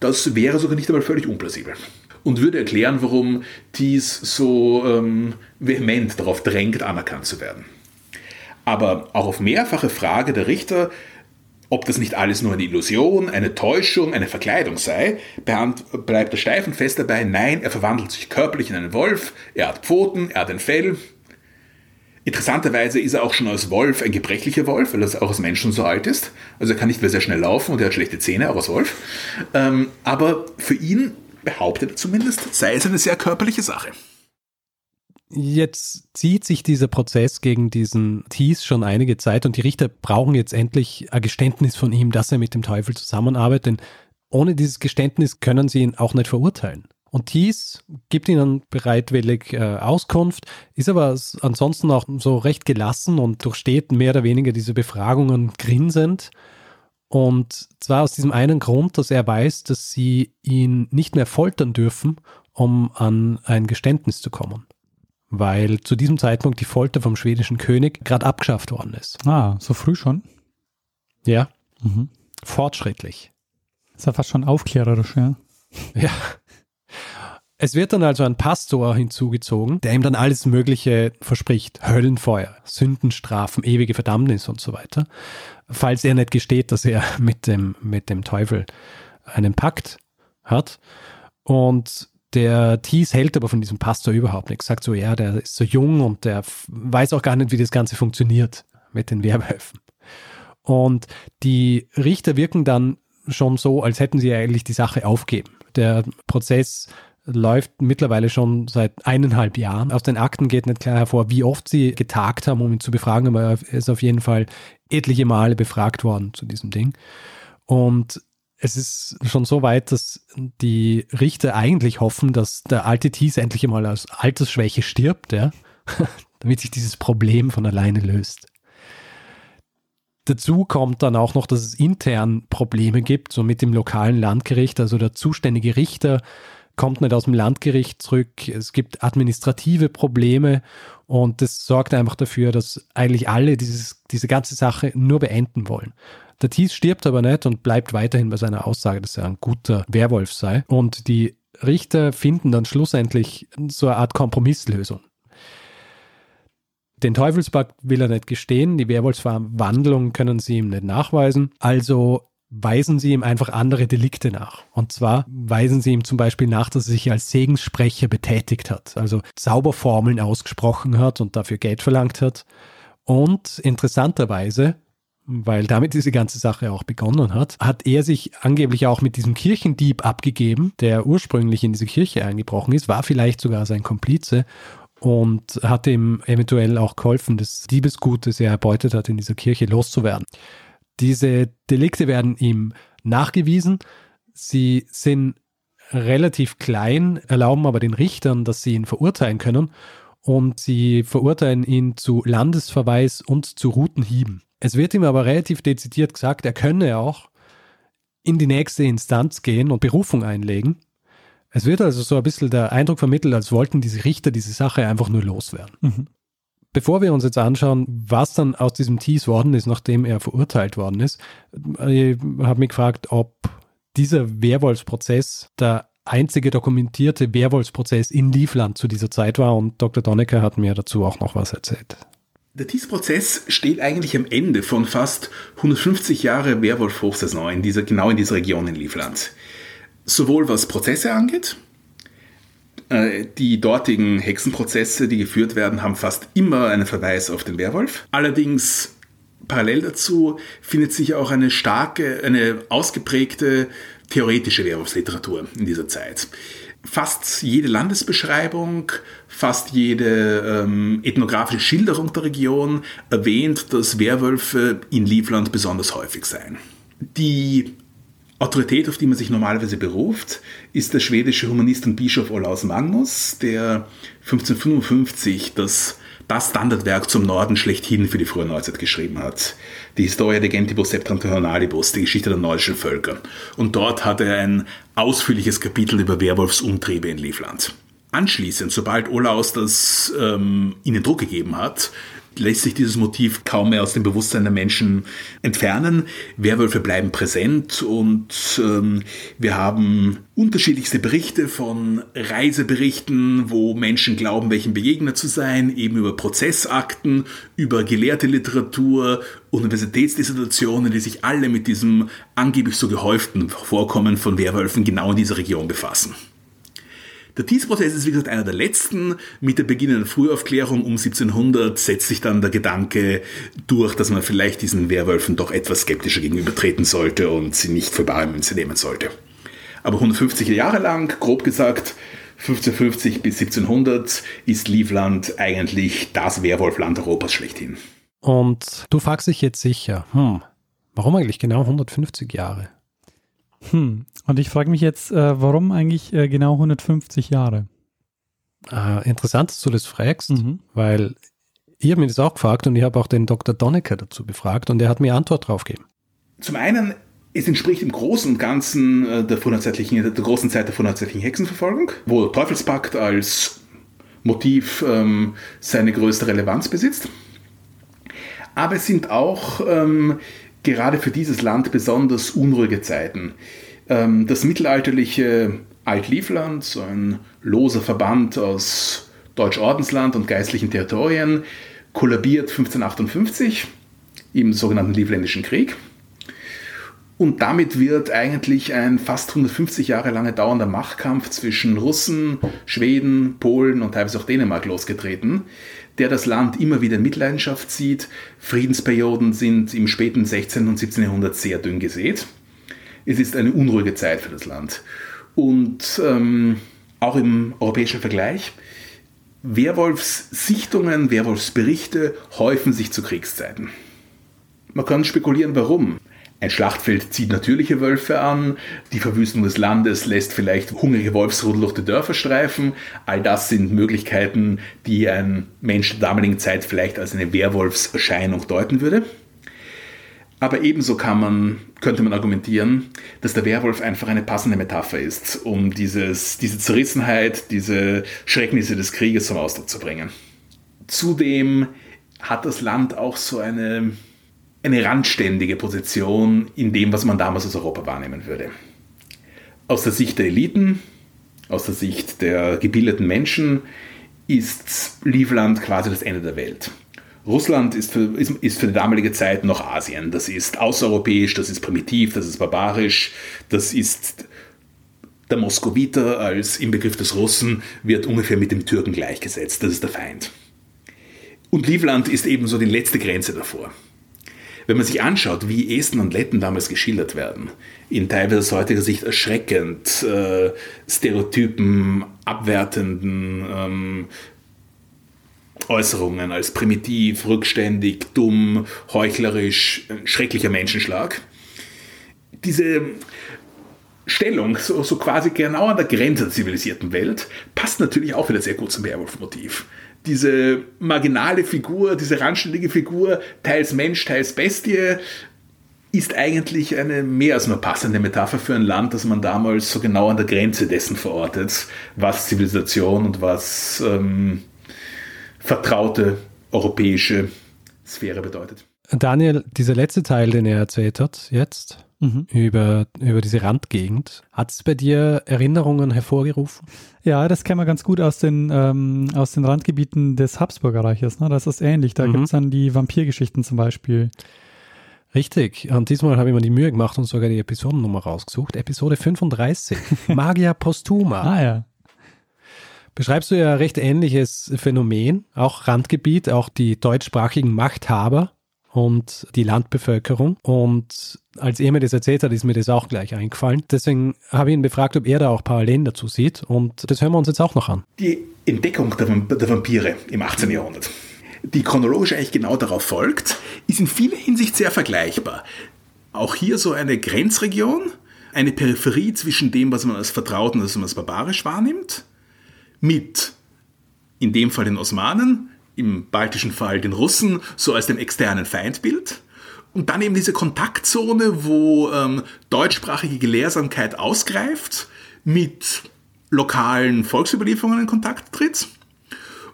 C: Das wäre sogar nicht einmal völlig unplausibel. Und würde erklären, warum dies so ähm, vehement darauf drängt, anerkannt zu werden. Aber auch auf mehrfache Frage der Richter ob das nicht alles nur eine Illusion, eine Täuschung, eine Verkleidung sei, bleibt er steif und fest dabei, nein, er verwandelt sich körperlich in einen Wolf, er hat Pfoten, er hat ein Fell. Interessanterweise ist er auch schon als Wolf ein gebrechlicher Wolf, weil er auch als Mensch schon so alt ist. Also er kann nicht mehr sehr schnell laufen und er hat schlechte Zähne, auch als Wolf. Ähm, aber für ihn, behauptet er zumindest, sei es eine sehr körperliche Sache.
B: Jetzt zieht sich dieser Prozess gegen diesen Thies schon einige Zeit und die Richter brauchen jetzt endlich ein Geständnis von ihm, dass er mit dem Teufel zusammenarbeitet, denn ohne dieses Geständnis können sie ihn auch nicht verurteilen. Und Thies gibt ihnen bereitwillig äh, Auskunft, ist aber ansonsten auch so recht gelassen und durchsteht mehr oder weniger diese Befragungen grinsend. Und zwar aus diesem einen Grund, dass er weiß, dass sie ihn nicht mehr foltern dürfen, um an ein Geständnis zu kommen. Weil zu diesem Zeitpunkt die Folter vom schwedischen König gerade abgeschafft worden ist.
A: Ah, so früh schon?
B: Ja. Mhm. Fortschrittlich.
A: Ist ja fast schon aufklärerisch, ja.
B: Ja. Es wird dann also ein Pastor hinzugezogen, der ihm dann alles Mögliche verspricht. Höllenfeuer, Sündenstrafen, ewige Verdammnis und so weiter. Falls er nicht gesteht, dass er mit dem, mit dem Teufel einen Pakt hat. Und der Thies hält aber von diesem Pastor überhaupt nichts. Sagt so, ja, der ist so jung und der weiß auch gar nicht, wie das Ganze funktioniert mit den Werbehöfen. Und die Richter wirken dann schon so, als hätten sie eigentlich die Sache aufgeben. Der Prozess läuft mittlerweile schon seit eineinhalb Jahren. Aus den Akten geht nicht klar hervor, wie oft sie getagt haben, um ihn zu befragen, aber er ist auf jeden Fall etliche Male befragt worden zu diesem Ding. Und es ist schon so weit, dass die Richter eigentlich hoffen, dass der alte Thies endlich einmal aus Altersschwäche stirbt, ja, damit sich dieses Problem von alleine löst. Dazu kommt dann auch noch, dass es intern Probleme gibt, so mit dem lokalen Landgericht. Also der zuständige Richter kommt nicht aus dem Landgericht zurück. Es gibt administrative Probleme und das sorgt einfach dafür, dass eigentlich alle dieses, diese ganze Sache nur beenden wollen. Der Thies stirbt aber nicht und bleibt weiterhin bei seiner Aussage, dass er ein guter Werwolf sei. Und die Richter finden dann schlussendlich so eine Art Kompromisslösung. Den Teufelspakt will er nicht gestehen, die Werwolfsverwandlung können sie ihm nicht nachweisen. Also weisen sie ihm einfach andere Delikte nach. Und zwar weisen sie ihm zum Beispiel nach, dass er sich als Segenssprecher betätigt hat, also Zauberformeln ausgesprochen hat und dafür Geld verlangt hat. Und interessanterweise, weil damit diese ganze Sache auch begonnen hat, hat er sich angeblich auch mit diesem Kirchendieb abgegeben, der ursprünglich in diese Kirche eingebrochen ist, war vielleicht sogar sein Komplize und hat ihm eventuell auch geholfen, das Diebesgut, das er erbeutet hat, in dieser Kirche loszuwerden. Diese Delikte werden ihm nachgewiesen. Sie sind relativ klein, erlauben aber den Richtern, dass sie ihn verurteilen können und sie verurteilen ihn zu Landesverweis und zu Routenhieben. Es wird ihm aber relativ dezidiert gesagt, er könne auch in die nächste Instanz gehen und Berufung einlegen. Es wird also so ein bisschen der Eindruck vermittelt, als wollten diese Richter diese Sache einfach nur loswerden. Mhm. Bevor wir uns jetzt anschauen, was dann aus diesem Tease worden ist, nachdem er verurteilt worden ist, ich habe mich gefragt, ob dieser Werwolfsprozess der einzige dokumentierte Werwolfsprozess in Livland zu dieser Zeit war und Dr. Donnecker hat mir dazu auch noch was erzählt.
C: Der Thies-Prozess steht eigentlich am Ende von fast 150 Jahre Werwolf-Hochsaison in dieser, genau in dieser Region in Livland. Sowohl was Prozesse angeht, äh, die dortigen Hexenprozesse, die geführt werden, haben fast immer einen Verweis auf den Werwolf. Allerdings parallel dazu findet sich auch eine starke, eine ausgeprägte theoretische Werwolfsliteratur in dieser Zeit. Fast jede Landesbeschreibung, fast jede ähm, ethnografische Schilderung der Region erwähnt, dass Werwölfe in Livland besonders häufig seien. Die Autorität, auf die man sich normalerweise beruft, ist der schwedische Humanist und Bischof Olaus Magnus, der 1555 das, das Standardwerk zum Norden schlechthin für die frühe Neuzeit geschrieben hat. Die Historia de Gentibus Septentrionalibus, die Geschichte der nordischen Völker. Und dort hat er ein ausführliches Kapitel über Werwolfsumtriebe in Livland. Anschließend, sobald Olaus das ähm, ihnen Druck gegeben hat, lässt sich dieses Motiv kaum mehr aus dem Bewusstsein der Menschen entfernen. Werwölfe bleiben präsent und ähm, wir haben unterschiedlichste Berichte von Reiseberichten, wo Menschen glauben, welchen begegnet zu sein, eben über Prozessakten, über gelehrte Literatur, Universitätsdissertationen, die sich alle mit diesem angeblich so gehäuften Vorkommen von Werwölfen genau in dieser Region befassen. Der Thies-Prozess ist wie gesagt einer der letzten. Mit der beginnenden Frühaufklärung um 1700 setzt sich dann der Gedanke durch, dass man vielleicht diesen Werwölfen doch etwas skeptischer gegenübertreten sollte und sie nicht für bare Münze nehmen sollte. Aber 150 Jahre lang, grob gesagt, 1550 bis 1700 ist Livland eigentlich das Werwolfland Europas schlechthin.
B: Und du fragst dich jetzt sicher, hm, warum eigentlich genau 150 Jahre?
A: Hm. Und ich frage mich jetzt, äh, warum eigentlich äh, genau 150 Jahre?
B: Äh, interessant, dass du das fragst, mhm. weil ich habe mir das auch gefragt und ich habe auch den Dr. Donnecker dazu befragt und er hat mir Antwort drauf gegeben.
C: Zum einen, es entspricht im Großen und Ganzen äh, der, der großen Zeit der vorneuzeitlichen Hexenverfolgung, wo Teufelspakt als Motiv ähm, seine größte Relevanz besitzt. Aber es sind auch ähm, gerade für dieses Land besonders unruhige Zeiten. Ähm, das mittelalterliche Alt-Livland, so ein loser Verband aus Deutsch-Ordensland und geistlichen Territorien, kollabiert 1558 im sogenannten Livländischen Krieg. Und damit wird eigentlich ein fast 150 Jahre lange dauernder Machtkampf zwischen Russen, Schweden, Polen und teilweise auch Dänemark losgetreten, der das Land immer wieder in Mitleidenschaft zieht. Friedensperioden sind im späten 16. und 17. Jahrhundert sehr dünn gesät. Es ist eine unruhige Zeit für das Land. Und ähm, auch im europäischen Vergleich Werwolfssichtungen, Werwolfsberichte häufen sich zu Kriegszeiten. Man kann spekulieren, warum. Ein Schlachtfeld zieht natürliche Wölfe an, die Verwüstung des Landes lässt vielleicht hungrige Wolfsrudel durch die Dörfer streifen. All das sind Möglichkeiten, die ein Mensch der damaligen Zeit vielleicht als eine Werwolfserscheinung deuten würde. Aber ebenso kann man, könnte man argumentieren, dass der Werwolf einfach eine passende Metapher ist, um dieses, diese Zerrissenheit, diese Schrecknisse des Krieges zum Ausdruck zu bringen. Zudem hat das Land auch so eine, eine randständige Position in dem, was man damals als Europa wahrnehmen würde. Aus der Sicht der Eliten, aus der Sicht der gebildeten Menschen ist Livland quasi das Ende der Welt. Russland ist für, ist, ist für die damalige Zeit noch Asien. Das ist außereuropäisch, das ist primitiv, das ist barbarisch, das ist der Moskowiter als im Begriff des Russen wird ungefähr mit dem Türken gleichgesetzt. Das ist der Feind. Und Livland ist ebenso die letzte Grenze davor. Wenn man sich anschaut, wie Esten und Letten damals geschildert werden, in teilweise aus heutiger Sicht erschreckend, äh, Stereotypen, abwertenden, ähm, Äußerungen als primitiv, rückständig, dumm, heuchlerisch, schrecklicher Menschenschlag. Diese Stellung, so, so, quasi genau an der Grenze der zivilisierten Welt, passt natürlich auch wieder sehr gut zum Werwolf-Motiv. Diese marginale Figur, diese randständige Figur, teils Mensch, teils Bestie, ist eigentlich eine mehr als nur passende Metapher für ein Land, das man damals so genau an der Grenze dessen verortet, was Zivilisation und was ähm, vertraute europäische Sphäre bedeutet.
B: Daniel, dieser letzte Teil, den er erzählt hat jetzt mhm. über, über diese Randgegend, hat es bei dir Erinnerungen hervorgerufen?
A: Ja, das kennen wir ganz gut aus den, ähm, aus den Randgebieten des Habsburgerreiches. Ne? Das ist ähnlich. Da mhm. gibt es dann die Vampirgeschichten zum Beispiel.
B: Richtig. Und diesmal habe ich mir die Mühe gemacht und sogar die Episodennummer rausgesucht. Episode 35. Magia Postuma.
A: ah ja
B: beschreibst du ja recht ähnliches Phänomen, auch Randgebiet, auch die deutschsprachigen Machthaber und die Landbevölkerung. Und als er mir das erzählt hat, ist mir das auch gleich eingefallen. Deswegen habe ich ihn befragt, ob er da auch Parallelen dazu sieht. Und das hören wir uns jetzt auch noch an.
C: Die Entdeckung der, der Vampire im 18. Jahrhundert, die chronologisch eigentlich genau darauf folgt, ist in vieler Hinsicht sehr vergleichbar. Auch hier so eine Grenzregion, eine Peripherie zwischen dem, was man als vertraut und was man als barbarisch wahrnimmt mit, in dem Fall den Osmanen, im baltischen Fall den Russen, so als dem externen Feindbild. Und dann eben diese Kontaktzone, wo ähm, deutschsprachige Gelehrsamkeit ausgreift, mit lokalen Volksüberlieferungen in Kontakt tritt.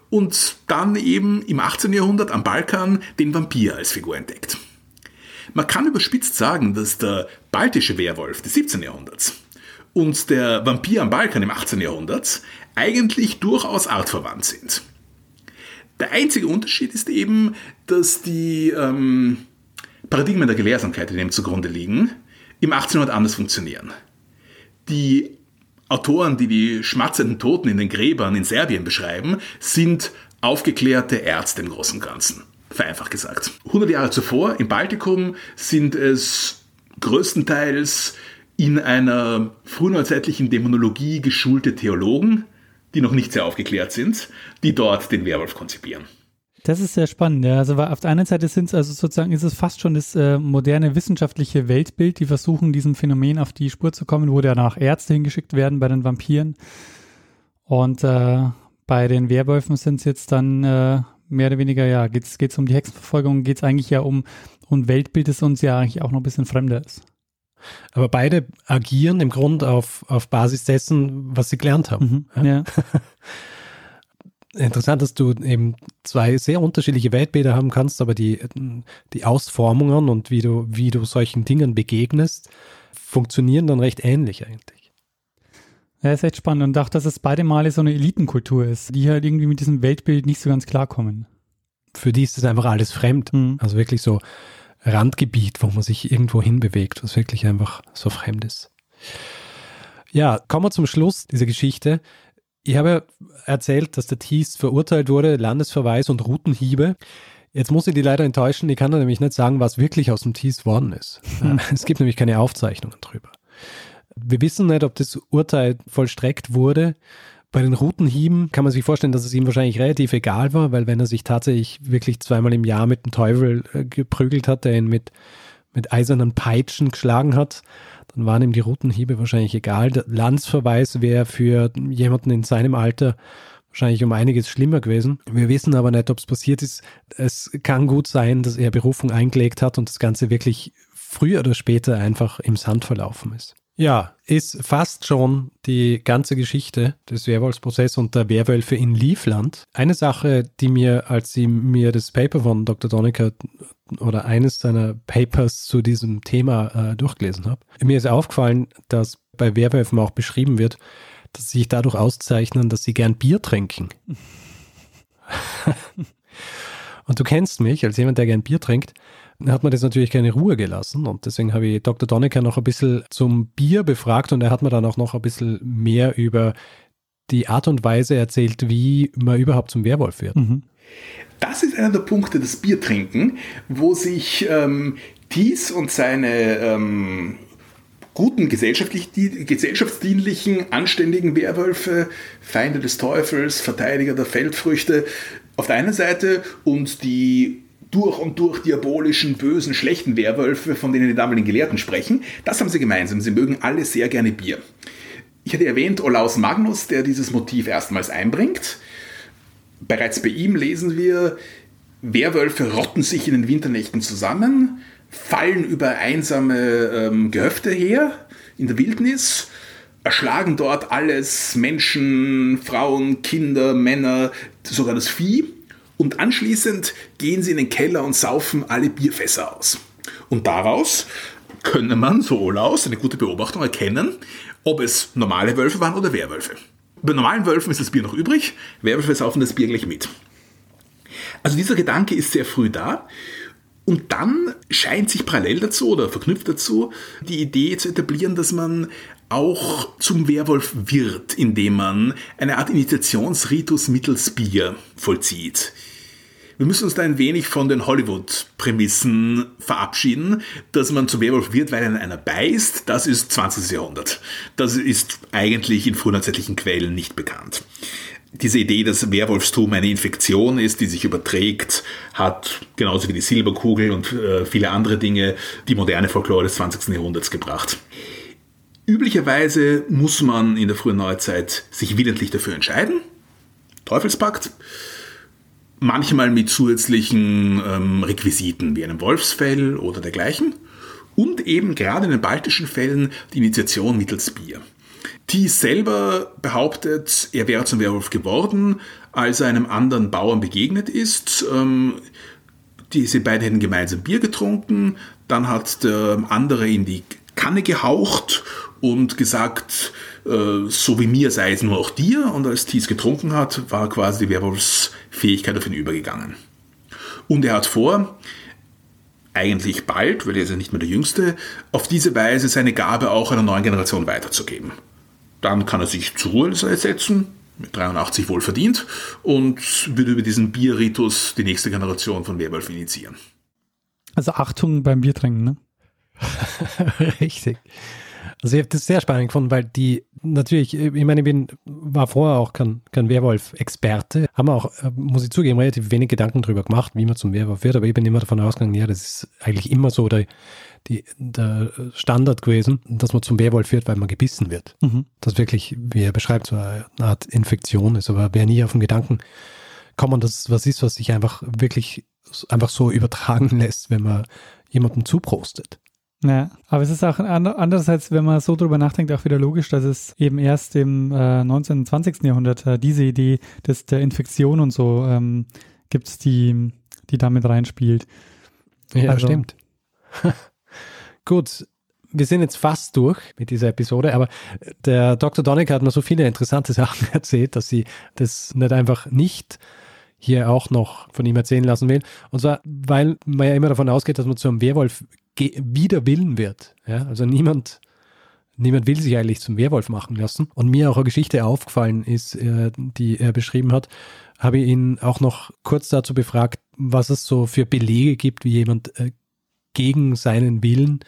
C: Und dann eben im 18. Jahrhundert am Balkan den Vampir als Figur entdeckt. Man kann überspitzt sagen, dass der baltische Werwolf des 17. Jahrhunderts und der Vampir am Balkan im 18. Jahrhundert eigentlich durchaus artverwandt sind. Der einzige Unterschied ist eben, dass die ähm, Paradigmen der Gelehrsamkeit, die dem zugrunde liegen, im 1800 anders funktionieren. Die Autoren, die die schmatzenden Toten in den Gräbern in Serbien beschreiben, sind aufgeklärte Ärzte im Großen und Ganzen. Vereinfacht gesagt. 100 Jahre zuvor im Baltikum sind es größtenteils in einer frühneuzeitlichen Dämonologie geschulte Theologen, die noch nicht sehr aufgeklärt sind, die dort den Werwolf konzipieren.
A: Das ist sehr spannend, ja. Also auf der einen Seite sind es also sozusagen ist es fast schon das äh, moderne wissenschaftliche Weltbild, die versuchen, diesem Phänomen auf die Spur zu kommen, wo danach Ärzte hingeschickt werden bei den Vampiren. Und äh, bei den Werwölfen sind es jetzt dann äh, mehr oder weniger, ja, geht es um die Hexenverfolgung, geht es eigentlich ja um, um Weltbild, das uns ja eigentlich auch noch ein bisschen fremder ist.
B: Aber beide agieren im Grunde auf, auf Basis dessen, was sie gelernt haben.
A: Mhm, ja.
B: Interessant, dass du eben zwei sehr unterschiedliche Weltbilder haben kannst, aber die, die Ausformungen und wie du, wie du solchen Dingen begegnest, funktionieren dann recht ähnlich eigentlich.
A: Ja, ist echt spannend und auch, dass es beide Male so eine Elitenkultur ist, die halt irgendwie mit diesem Weltbild nicht so ganz klarkommen.
B: Für die ist das einfach alles fremd. Mhm. Also wirklich so Randgebiet, wo man sich irgendwo hinbewegt, was wirklich einfach so fremd ist. Ja, kommen wir zum Schluss dieser Geschichte. Ich habe erzählt, dass der Thies verurteilt wurde, Landesverweis und Routenhiebe. Jetzt muss ich die leider enttäuschen, ich kann nämlich nicht sagen, was wirklich aus dem Thies worden ist. Hm. Es gibt nämlich keine Aufzeichnungen drüber. Wir wissen nicht, ob das Urteil vollstreckt wurde. Bei den Routenhieben kann man sich vorstellen, dass es ihm wahrscheinlich relativ egal war, weil wenn er sich tatsächlich wirklich zweimal im Jahr mit dem Teufel äh, geprügelt hat, der ihn mit, mit eisernen Peitschen geschlagen hat, dann waren ihm die Routenhiebe wahrscheinlich egal. Der Landsverweis wäre für jemanden in seinem Alter wahrscheinlich um einiges schlimmer gewesen. Wir wissen aber nicht, ob es passiert ist. Es kann gut sein, dass er Berufung eingelegt hat und das Ganze wirklich früher oder später einfach im Sand verlaufen ist. Ja, ist fast schon die ganze Geschichte des Werwolfsprozesses und der Werwölfe in Livland. Eine Sache, die mir, als sie mir das Paper von Dr. Donecker oder eines seiner Papers zu diesem Thema äh, durchgelesen habe, mir ist aufgefallen, dass bei Werwölfen auch beschrieben wird, dass sie sich dadurch auszeichnen, dass sie gern Bier trinken. und du kennst mich als jemand, der gern Bier trinkt hat man das natürlich keine Ruhe gelassen und deswegen habe ich Dr. Donnecker noch ein bisschen zum Bier befragt und er hat mir dann auch noch ein bisschen mehr über die Art und Weise erzählt, wie man überhaupt zum Werwolf wird. Mhm.
C: Das ist einer der Punkte des Biertrinken, wo sich ähm, Thies und seine ähm, guten gesellschaftlich, gesellschaftsdienlichen, anständigen Werwölfe, Feinde des Teufels, Verteidiger der Feldfrüchte auf der einen Seite und die durch und durch diabolischen, bösen, schlechten Werwölfe, von denen die damaligen Gelehrten sprechen. Das haben sie gemeinsam. Sie mögen alle sehr gerne Bier. Ich hatte erwähnt Olaus Magnus, der dieses Motiv erstmals einbringt. Bereits bei ihm lesen wir, Werwölfe rotten sich in den Winternächten zusammen, fallen über einsame ähm, Gehöfte her in der Wildnis, erschlagen dort alles, Menschen, Frauen, Kinder, Männer, sogar das Vieh und anschließend gehen sie in den Keller und saufen alle Bierfässer aus. Und daraus könne man, so Olaus, eine gute Beobachtung, erkennen, ob es normale Wölfe waren oder Werwölfe. Bei normalen Wölfen ist das Bier noch übrig, Werwölfe saufen das Bier gleich mit. Also dieser Gedanke ist sehr früh da. Und dann scheint sich parallel dazu oder verknüpft dazu die Idee zu etablieren, dass man auch zum Werwolf wird, indem man eine Art Initiationsritus mittels Bier vollzieht. Wir müssen uns da ein wenig von den Hollywood-Prämissen verabschieden, dass man zum Werwolf wird, weil einer beißt. Das ist 20. Jahrhundert. Das ist eigentlich in frühneuzeitlichen Quellen nicht bekannt. Diese Idee, dass Werwolfstum eine Infektion ist, die sich überträgt, hat genauso wie die Silberkugel und äh, viele andere Dinge die moderne Folklore des 20. Jahrhunderts gebracht. Üblicherweise muss man in der frühen Neuzeit sich willentlich dafür entscheiden. Teufelspakt manchmal mit zusätzlichen ähm, Requisiten wie einem Wolfsfell oder dergleichen und eben gerade in den baltischen Fällen die Initiation mittels Bier. Thies selber behauptet, er wäre zum Werwolf geworden, als er einem anderen Bauern begegnet ist. Ähm, diese beiden hätten gemeinsam Bier getrunken, dann hat der andere in die Kanne gehaucht und gesagt, äh, so wie mir sei es nur auch dir. Und als Thies getrunken hat, war quasi die Werwolfsfähigkeit auf ihn übergegangen. Und er hat vor, eigentlich bald, weil er ist ja nicht mehr der Jüngste, auf diese Weise seine Gabe auch einer neuen Generation weiterzugeben. Dann kann er sich zur Ruhe setzen, mit 83 wohl verdient, und würde über diesen Bierritus die nächste Generation von Werwolf initiieren.
A: Also Achtung beim Biertrinken, ne?
B: Richtig. Also ich habe das sehr spannend gefunden, weil die natürlich, ich meine, ich bin, war vorher auch kein, kein Werwolf-Experte, haben auch, äh, muss ich zugeben, relativ wenig Gedanken darüber gemacht, wie man zum Werwolf wird, aber ich bin immer davon ausgegangen, ja, das ist eigentlich immer so der, die, der Standard gewesen, dass man zum Werwolf wird, weil man gebissen wird. Mhm. Das wirklich, wie er beschreibt, so eine Art Infektion ist, aber wer nie auf den Gedanken kommen, dass es was ist, was sich einfach wirklich einfach so übertragen lässt, wenn man jemandem zuprostet.
A: Ja, aber es ist auch andererseits, wenn man so drüber nachdenkt, auch wieder logisch, dass es eben erst im äh, 19. und 20. Jahrhundert äh, diese Idee des, der Infektion und so ähm, gibt, die, die damit reinspielt.
B: Ja, also, stimmt. Gut, wir sind jetzt fast durch mit dieser Episode, aber der Dr. Donneck hat mir so viele interessante Sachen erzählt, dass sie das nicht einfach nicht hier auch noch von ihm erzählen lassen will. Und zwar, weil man ja immer davon ausgeht, dass man zu einem Werwolf wider Willen wird. Ja? Also niemand, niemand will sich eigentlich zum Werwolf machen lassen. Und mir auch eine Geschichte aufgefallen ist, äh, die er beschrieben hat, habe ich ihn auch noch kurz dazu befragt, was es so für Belege gibt, wie jemand äh, gegen seinen Willen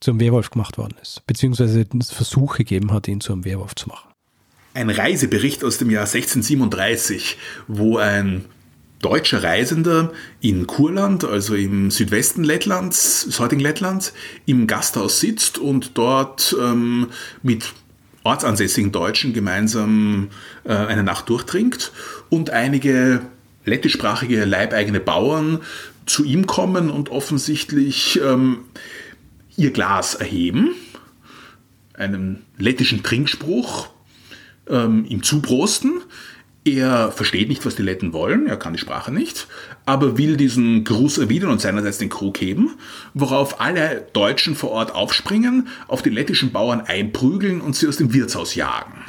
B: zum Werwolf gemacht worden ist, beziehungsweise es Versuche gegeben hat, ihn zum Werwolf zu machen.
C: Ein Reisebericht aus dem Jahr 1637, wo ein deutscher Reisender in Kurland, also im Südwesten Lettlands, des heutigen Lettlands, im Gasthaus sitzt und dort ähm, mit ortsansässigen Deutschen gemeinsam äh, eine Nacht durchtrinkt und einige lettischsprachige leibeigene Bauern zu ihm kommen und offensichtlich ähm, ihr Glas erheben, einen lettischen Trinkspruch ähm, ihm zuprosten, er versteht nicht, was die Letten wollen, er kann die Sprache nicht, aber will diesen Gruß erwidern und seinerseits den Krug heben, worauf alle Deutschen vor Ort aufspringen, auf die lettischen Bauern einprügeln und sie aus dem Wirtshaus jagen.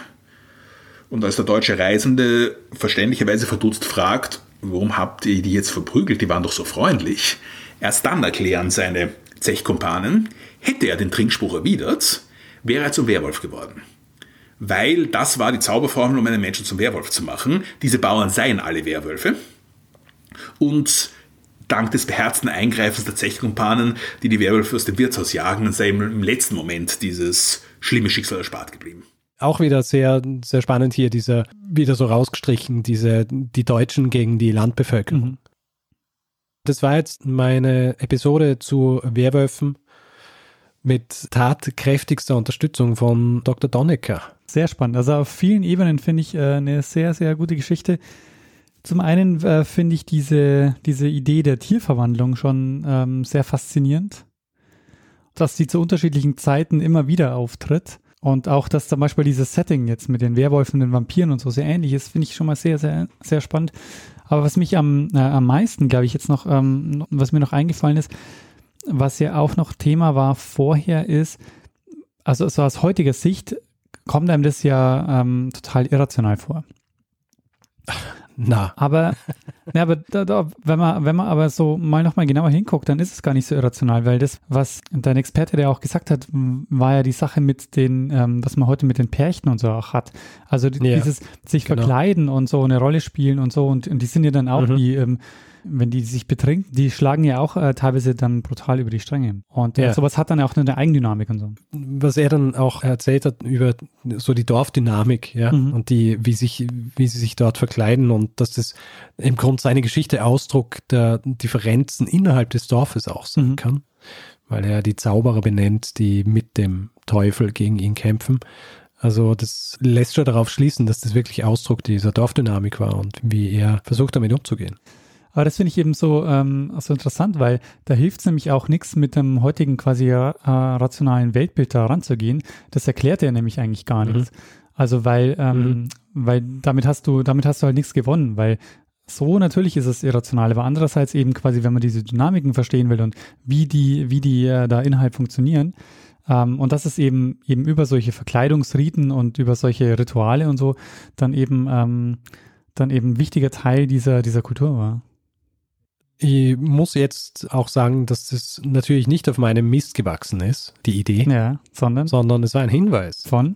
C: Und als der deutsche Reisende verständlicherweise verdutzt fragt, warum habt ihr die jetzt verprügelt, die waren doch so freundlich, erst dann erklären seine Zechkumpanen, hätte er den Trinkspruch erwidert, wäre er zum Werwolf geworden weil das war die Zauberformel, um einen Menschen zum Werwolf zu machen. Diese Bauern seien alle Werwölfe. Und dank des beherzten Eingreifens der Zechkumpanen, die die Werwölfe aus dem Wirtshaus jagen, sei ihm im letzten Moment dieses schlimme Schicksal erspart geblieben.
B: Auch wieder sehr, sehr spannend hier, dieser, wieder so rausgestrichen, diese, die Deutschen gegen die Landbevölkerung. Mhm. Das war jetzt meine Episode zu Werwölfen mit tatkräftigster Unterstützung von Dr. Donnecker.
A: Sehr spannend. Also auf vielen Ebenen finde ich äh, eine sehr, sehr gute Geschichte. Zum einen äh, finde ich diese, diese Idee der Tierverwandlung schon ähm, sehr faszinierend, dass sie zu unterschiedlichen Zeiten immer wieder auftritt. Und auch, dass zum Beispiel dieses Setting jetzt mit den Werwolfen, den Vampiren und so sehr ähnlich ist, finde ich schon mal sehr, sehr, sehr spannend. Aber was mich am, äh, am meisten, glaube ich, jetzt noch, ähm, was mir noch eingefallen ist, was ja auch noch Thema war vorher, ist, also so aus heutiger Sicht kommt einem das ja ähm, total irrational vor.
B: Na.
A: Aber, ja, aber da, da, wenn man, wenn man aber so mal nochmal genauer hinguckt, dann ist es gar nicht so irrational, weil das, was dein Experte der auch gesagt hat, war ja die Sache mit den, ähm, was man heute mit den Pärchen und so auch hat. Also ja, dieses sich genau. verkleiden und so eine Rolle spielen und so und, und die sind ja dann auch mhm. die, ähm, wenn die sich betrinken, die schlagen ja auch äh, teilweise dann brutal über die Stränge. Und äh, ja. sowas hat dann auch eine Eigendynamik und so.
B: Was er dann auch erzählt hat über so die Dorfdynamik, ja, mhm. und die, wie sich, wie sie sich dort verkleiden und dass das im Grunde seine Geschichte Ausdruck der Differenzen innerhalb des Dorfes auch sein mhm. kann. Weil er die Zauberer benennt, die mit dem Teufel gegen ihn kämpfen. Also das lässt schon darauf schließen, dass das wirklich Ausdruck dieser Dorfdynamik war und wie er versucht damit umzugehen.
A: Aber das finde ich eben so, ähm, so interessant, weil da hilft es nämlich auch nichts, mit dem heutigen quasi äh, rationalen Weltbild da ranzugehen. Das erklärt er nämlich eigentlich gar mhm. nichts. Also weil, ähm, mhm. weil damit hast du, damit hast du halt nichts gewonnen, weil so natürlich ist es irrational, aber andererseits eben quasi, wenn man diese Dynamiken verstehen will und wie die, wie die äh, da innerhalb funktionieren, ähm, und das ist eben eben über solche Verkleidungsriten und über solche Rituale und so dann eben ähm, dann eben wichtiger Teil dieser dieser Kultur war.
B: Ich muss jetzt auch sagen, dass das natürlich nicht auf meinem Mist gewachsen ist, die Idee.
A: Ja, sondern?
B: Sondern es war ein Hinweis.
A: Von?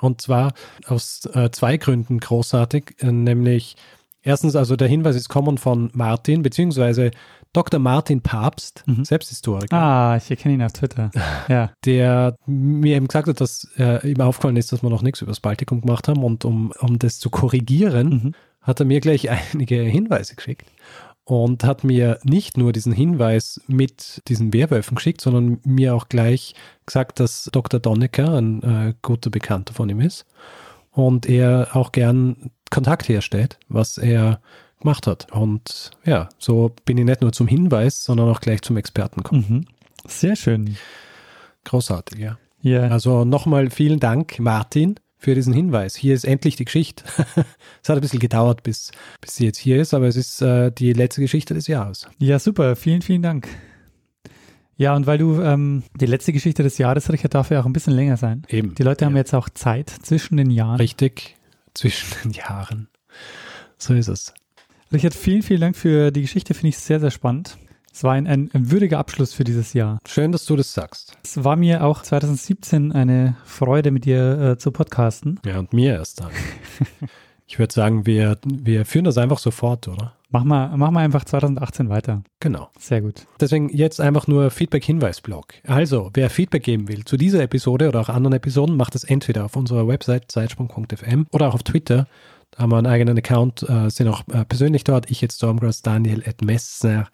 B: Und zwar aus äh, zwei Gründen großartig, äh, nämlich Erstens, also der Hinweis ist kommen von Martin, beziehungsweise Dr. Martin Papst,
A: Mhm.
B: Selbsthistoriker,
A: Ah, ich erkenne ihn auf Twitter. Ja.
B: der mir eben gesagt hat, dass äh, ihm aufgefallen ist, dass wir noch nichts über das Baltikum gemacht haben und um, um das zu korrigieren,
A: Mhm.
B: hat er mir gleich einige Hinweise geschickt und hat mir nicht nur diesen Hinweis mit diesen Werwölfen geschickt, sondern mir auch gleich gesagt, dass Dr. Donnecker ein äh, guter Bekannter von ihm ist und er auch gern Kontakt herstellt, was er gemacht hat. Und ja, so bin ich nicht nur zum Hinweis, sondern auch gleich zum Experten gekommen.
A: Mhm. Sehr schön.
B: Großartig, ja.
A: Ja.
B: Also nochmal vielen Dank, Martin, für diesen Hinweis. Hier ist endlich die Geschichte. es hat ein bisschen gedauert, bis, bis sie jetzt hier ist, aber es ist äh, die letzte Geschichte des Jahres.
A: Ja, super. Vielen, vielen Dank. Ja, und weil du ähm, die letzte Geschichte des Jahres, Richard, darf ja auch ein bisschen länger sein.
B: Eben.
A: Die Leute haben
B: Ja.
A: jetzt auch Zeit zwischen den Jahren.
B: Richtig zwischen den Jahren. So ist es.
A: Richard, vielen, vielen Dank für die Geschichte. Finde ich sehr, sehr spannend. Es war ein, ein, würdiger Abschluss für dieses Jahr.
B: Schön, dass du das sagst.
A: Es war mir auch 2017 eine Freude, mit dir äh, zu podcasten.
B: Ja, und mir erst dann. ich würde sagen, wir, wir führen das einfach sofort, oder?
A: Mach mal, mach mal einfach 2018 weiter.
B: Genau.
A: Sehr gut.
B: Deswegen jetzt einfach nur Feedback-Hinweis-Blog. Also, wer Feedback geben will zu dieser Episode oder auch anderen Episoden, macht es entweder auf unserer Website zeitsprung.fm oder auch auf Twitter. Da haben wir einen eigenen Account, äh, sind auch äh, persönlich dort. Ich jetzt Stormgrass, Daniel at Messner.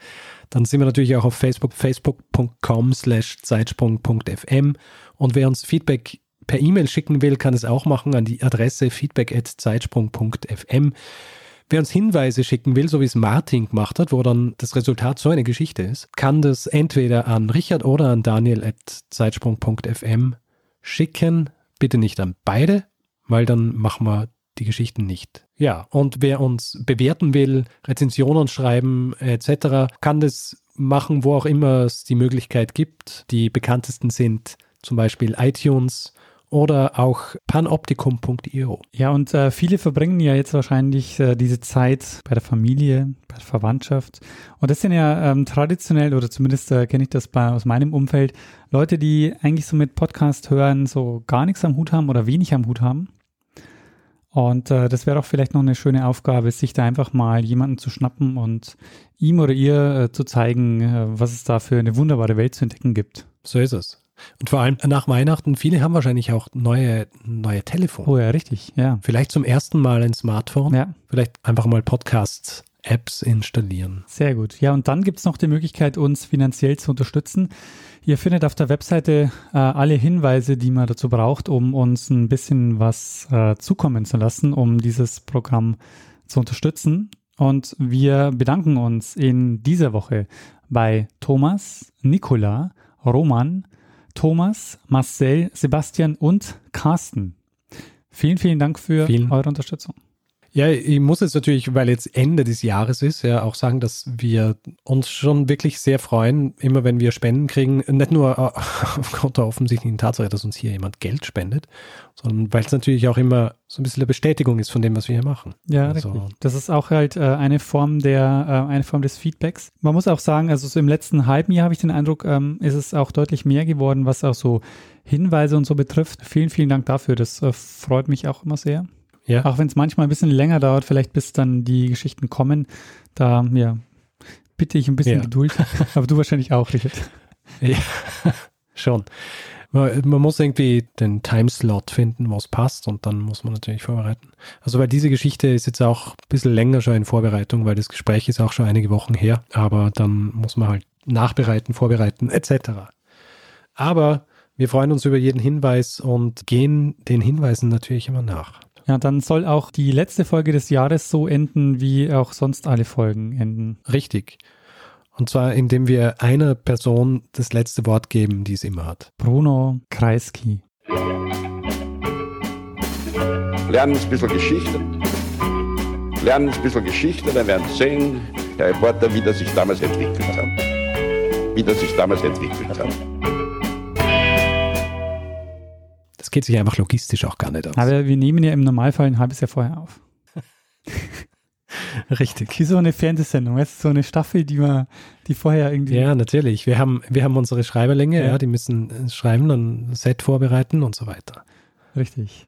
B: Dann sind wir natürlich auch auf Facebook, facebook.com slash zeitsprung.fm. Und wer uns Feedback per E-Mail schicken will, kann es auch machen an die Adresse feedback at zeitsprung.fm. Wer uns Hinweise schicken will, so wie es Martin gemacht hat, wo dann das Resultat so eine Geschichte ist, kann das entweder an Richard oder an Daniel at zeitsprung.fm schicken. Bitte nicht an beide, weil dann machen wir die Geschichten nicht. Ja, und wer uns bewerten will, Rezensionen schreiben etc., kann das machen, wo auch immer es die Möglichkeit gibt. Die bekanntesten sind zum Beispiel iTunes oder auch panoptikum.io.
A: Ja, und äh, viele verbringen ja jetzt wahrscheinlich äh, diese Zeit bei der Familie, bei der Verwandtschaft. Und das sind ja ähm, traditionell, oder zumindest äh, kenne ich das bei, aus meinem Umfeld, Leute, die eigentlich so mit Podcast hören, so gar nichts am Hut haben oder wenig am Hut haben. Und äh, das wäre doch vielleicht noch eine schöne Aufgabe, sich da einfach mal jemanden zu schnappen und ihm oder ihr äh, zu zeigen, äh, was es da für eine wunderbare Welt zu entdecken gibt.
B: So ist es. Und vor allem nach Weihnachten, viele haben wahrscheinlich auch neue, neue Telefone.
A: Oh ja, richtig, ja.
B: Vielleicht zum ersten Mal ein Smartphone.
A: Ja,
B: Vielleicht einfach mal Podcast-Apps installieren.
A: Sehr gut. Ja, und dann gibt es noch die Möglichkeit, uns finanziell zu unterstützen. Ihr findet auf der Webseite äh, alle Hinweise, die man dazu braucht, um uns ein bisschen was äh, zukommen zu lassen, um dieses Programm zu unterstützen. Und wir bedanken uns in dieser Woche bei Thomas, Nicola, Roman, Thomas, Marcel, Sebastian und Carsten. Vielen, vielen Dank für
B: Vielen.
A: eure Unterstützung.
B: Ja, ich muss jetzt natürlich, weil jetzt Ende des Jahres ist, ja auch sagen, dass wir uns schon wirklich sehr freuen, immer wenn wir Spenden kriegen. Nicht nur äh, aufgrund der offensichtlichen Tatsache, dass uns hier jemand Geld spendet, sondern weil es natürlich auch immer so ein bisschen eine Bestätigung ist von dem, was wir hier machen.
A: Ja,
B: Also-
A: richtig. Das ist auch halt äh, eine Form der, äh, eine Form des Feedbacks. Man muss auch sagen, also so im letzten halben Jahr habe ich den Eindruck, ähm, ist es auch deutlich mehr geworden, was auch so Hinweise und so betrifft. Vielen, vielen Dank dafür. Das äh, freut mich auch immer sehr.
B: Ja,
A: Auch wenn es manchmal ein bisschen länger dauert, vielleicht bis dann die Geschichten kommen. Da, ja, bitte ich ein bisschen
B: Ja.
A: Geduld. Aber du wahrscheinlich auch, Richard.
B: ja schon. Man, man muss irgendwie den Timeslot finden, was passt und dann muss man natürlich vorbereiten. Also weil diese Geschichte ist jetzt auch ein bisschen länger schon in Vorbereitung, weil das Gespräch ist auch schon einige Wochen her, aber dann muss man halt nachbereiten, vorbereiten etc. Aber wir freuen uns über jeden Hinweis und gehen den Hinweisen natürlich immer nach.
A: Ja, dann soll auch die letzte Folge des Jahres so enden, wie auch sonst alle Folgen enden.
B: Richtig. Und zwar, indem wir einer Person das letzte Wort geben, die es immer hat.
A: Bruno Kreisky.
D: Lernen ein bisschen Geschichte. Lernen ein bisschen Geschichte, dann werden Sie sehen, der Reporter, wie das sich damals entwickelt hat. Wie das sich damals entwickelt hat.
B: Das geht sich einfach logistisch auch gar nicht aus.
A: Aber wir nehmen ja im Normalfall ein halbes Jahr vorher auf.
B: Richtig.
A: Wie so eine Fernsehsendung, weißt du, so eine Staffel, die man, die vorher irgendwie.
B: Ja, natürlich. Wir haben, wir haben unsere Schreiberlinge,
A: Ja.
B: ja. die müssen äh, schreiben, dann Set vorbereiten und so weiter.
A: Richtig.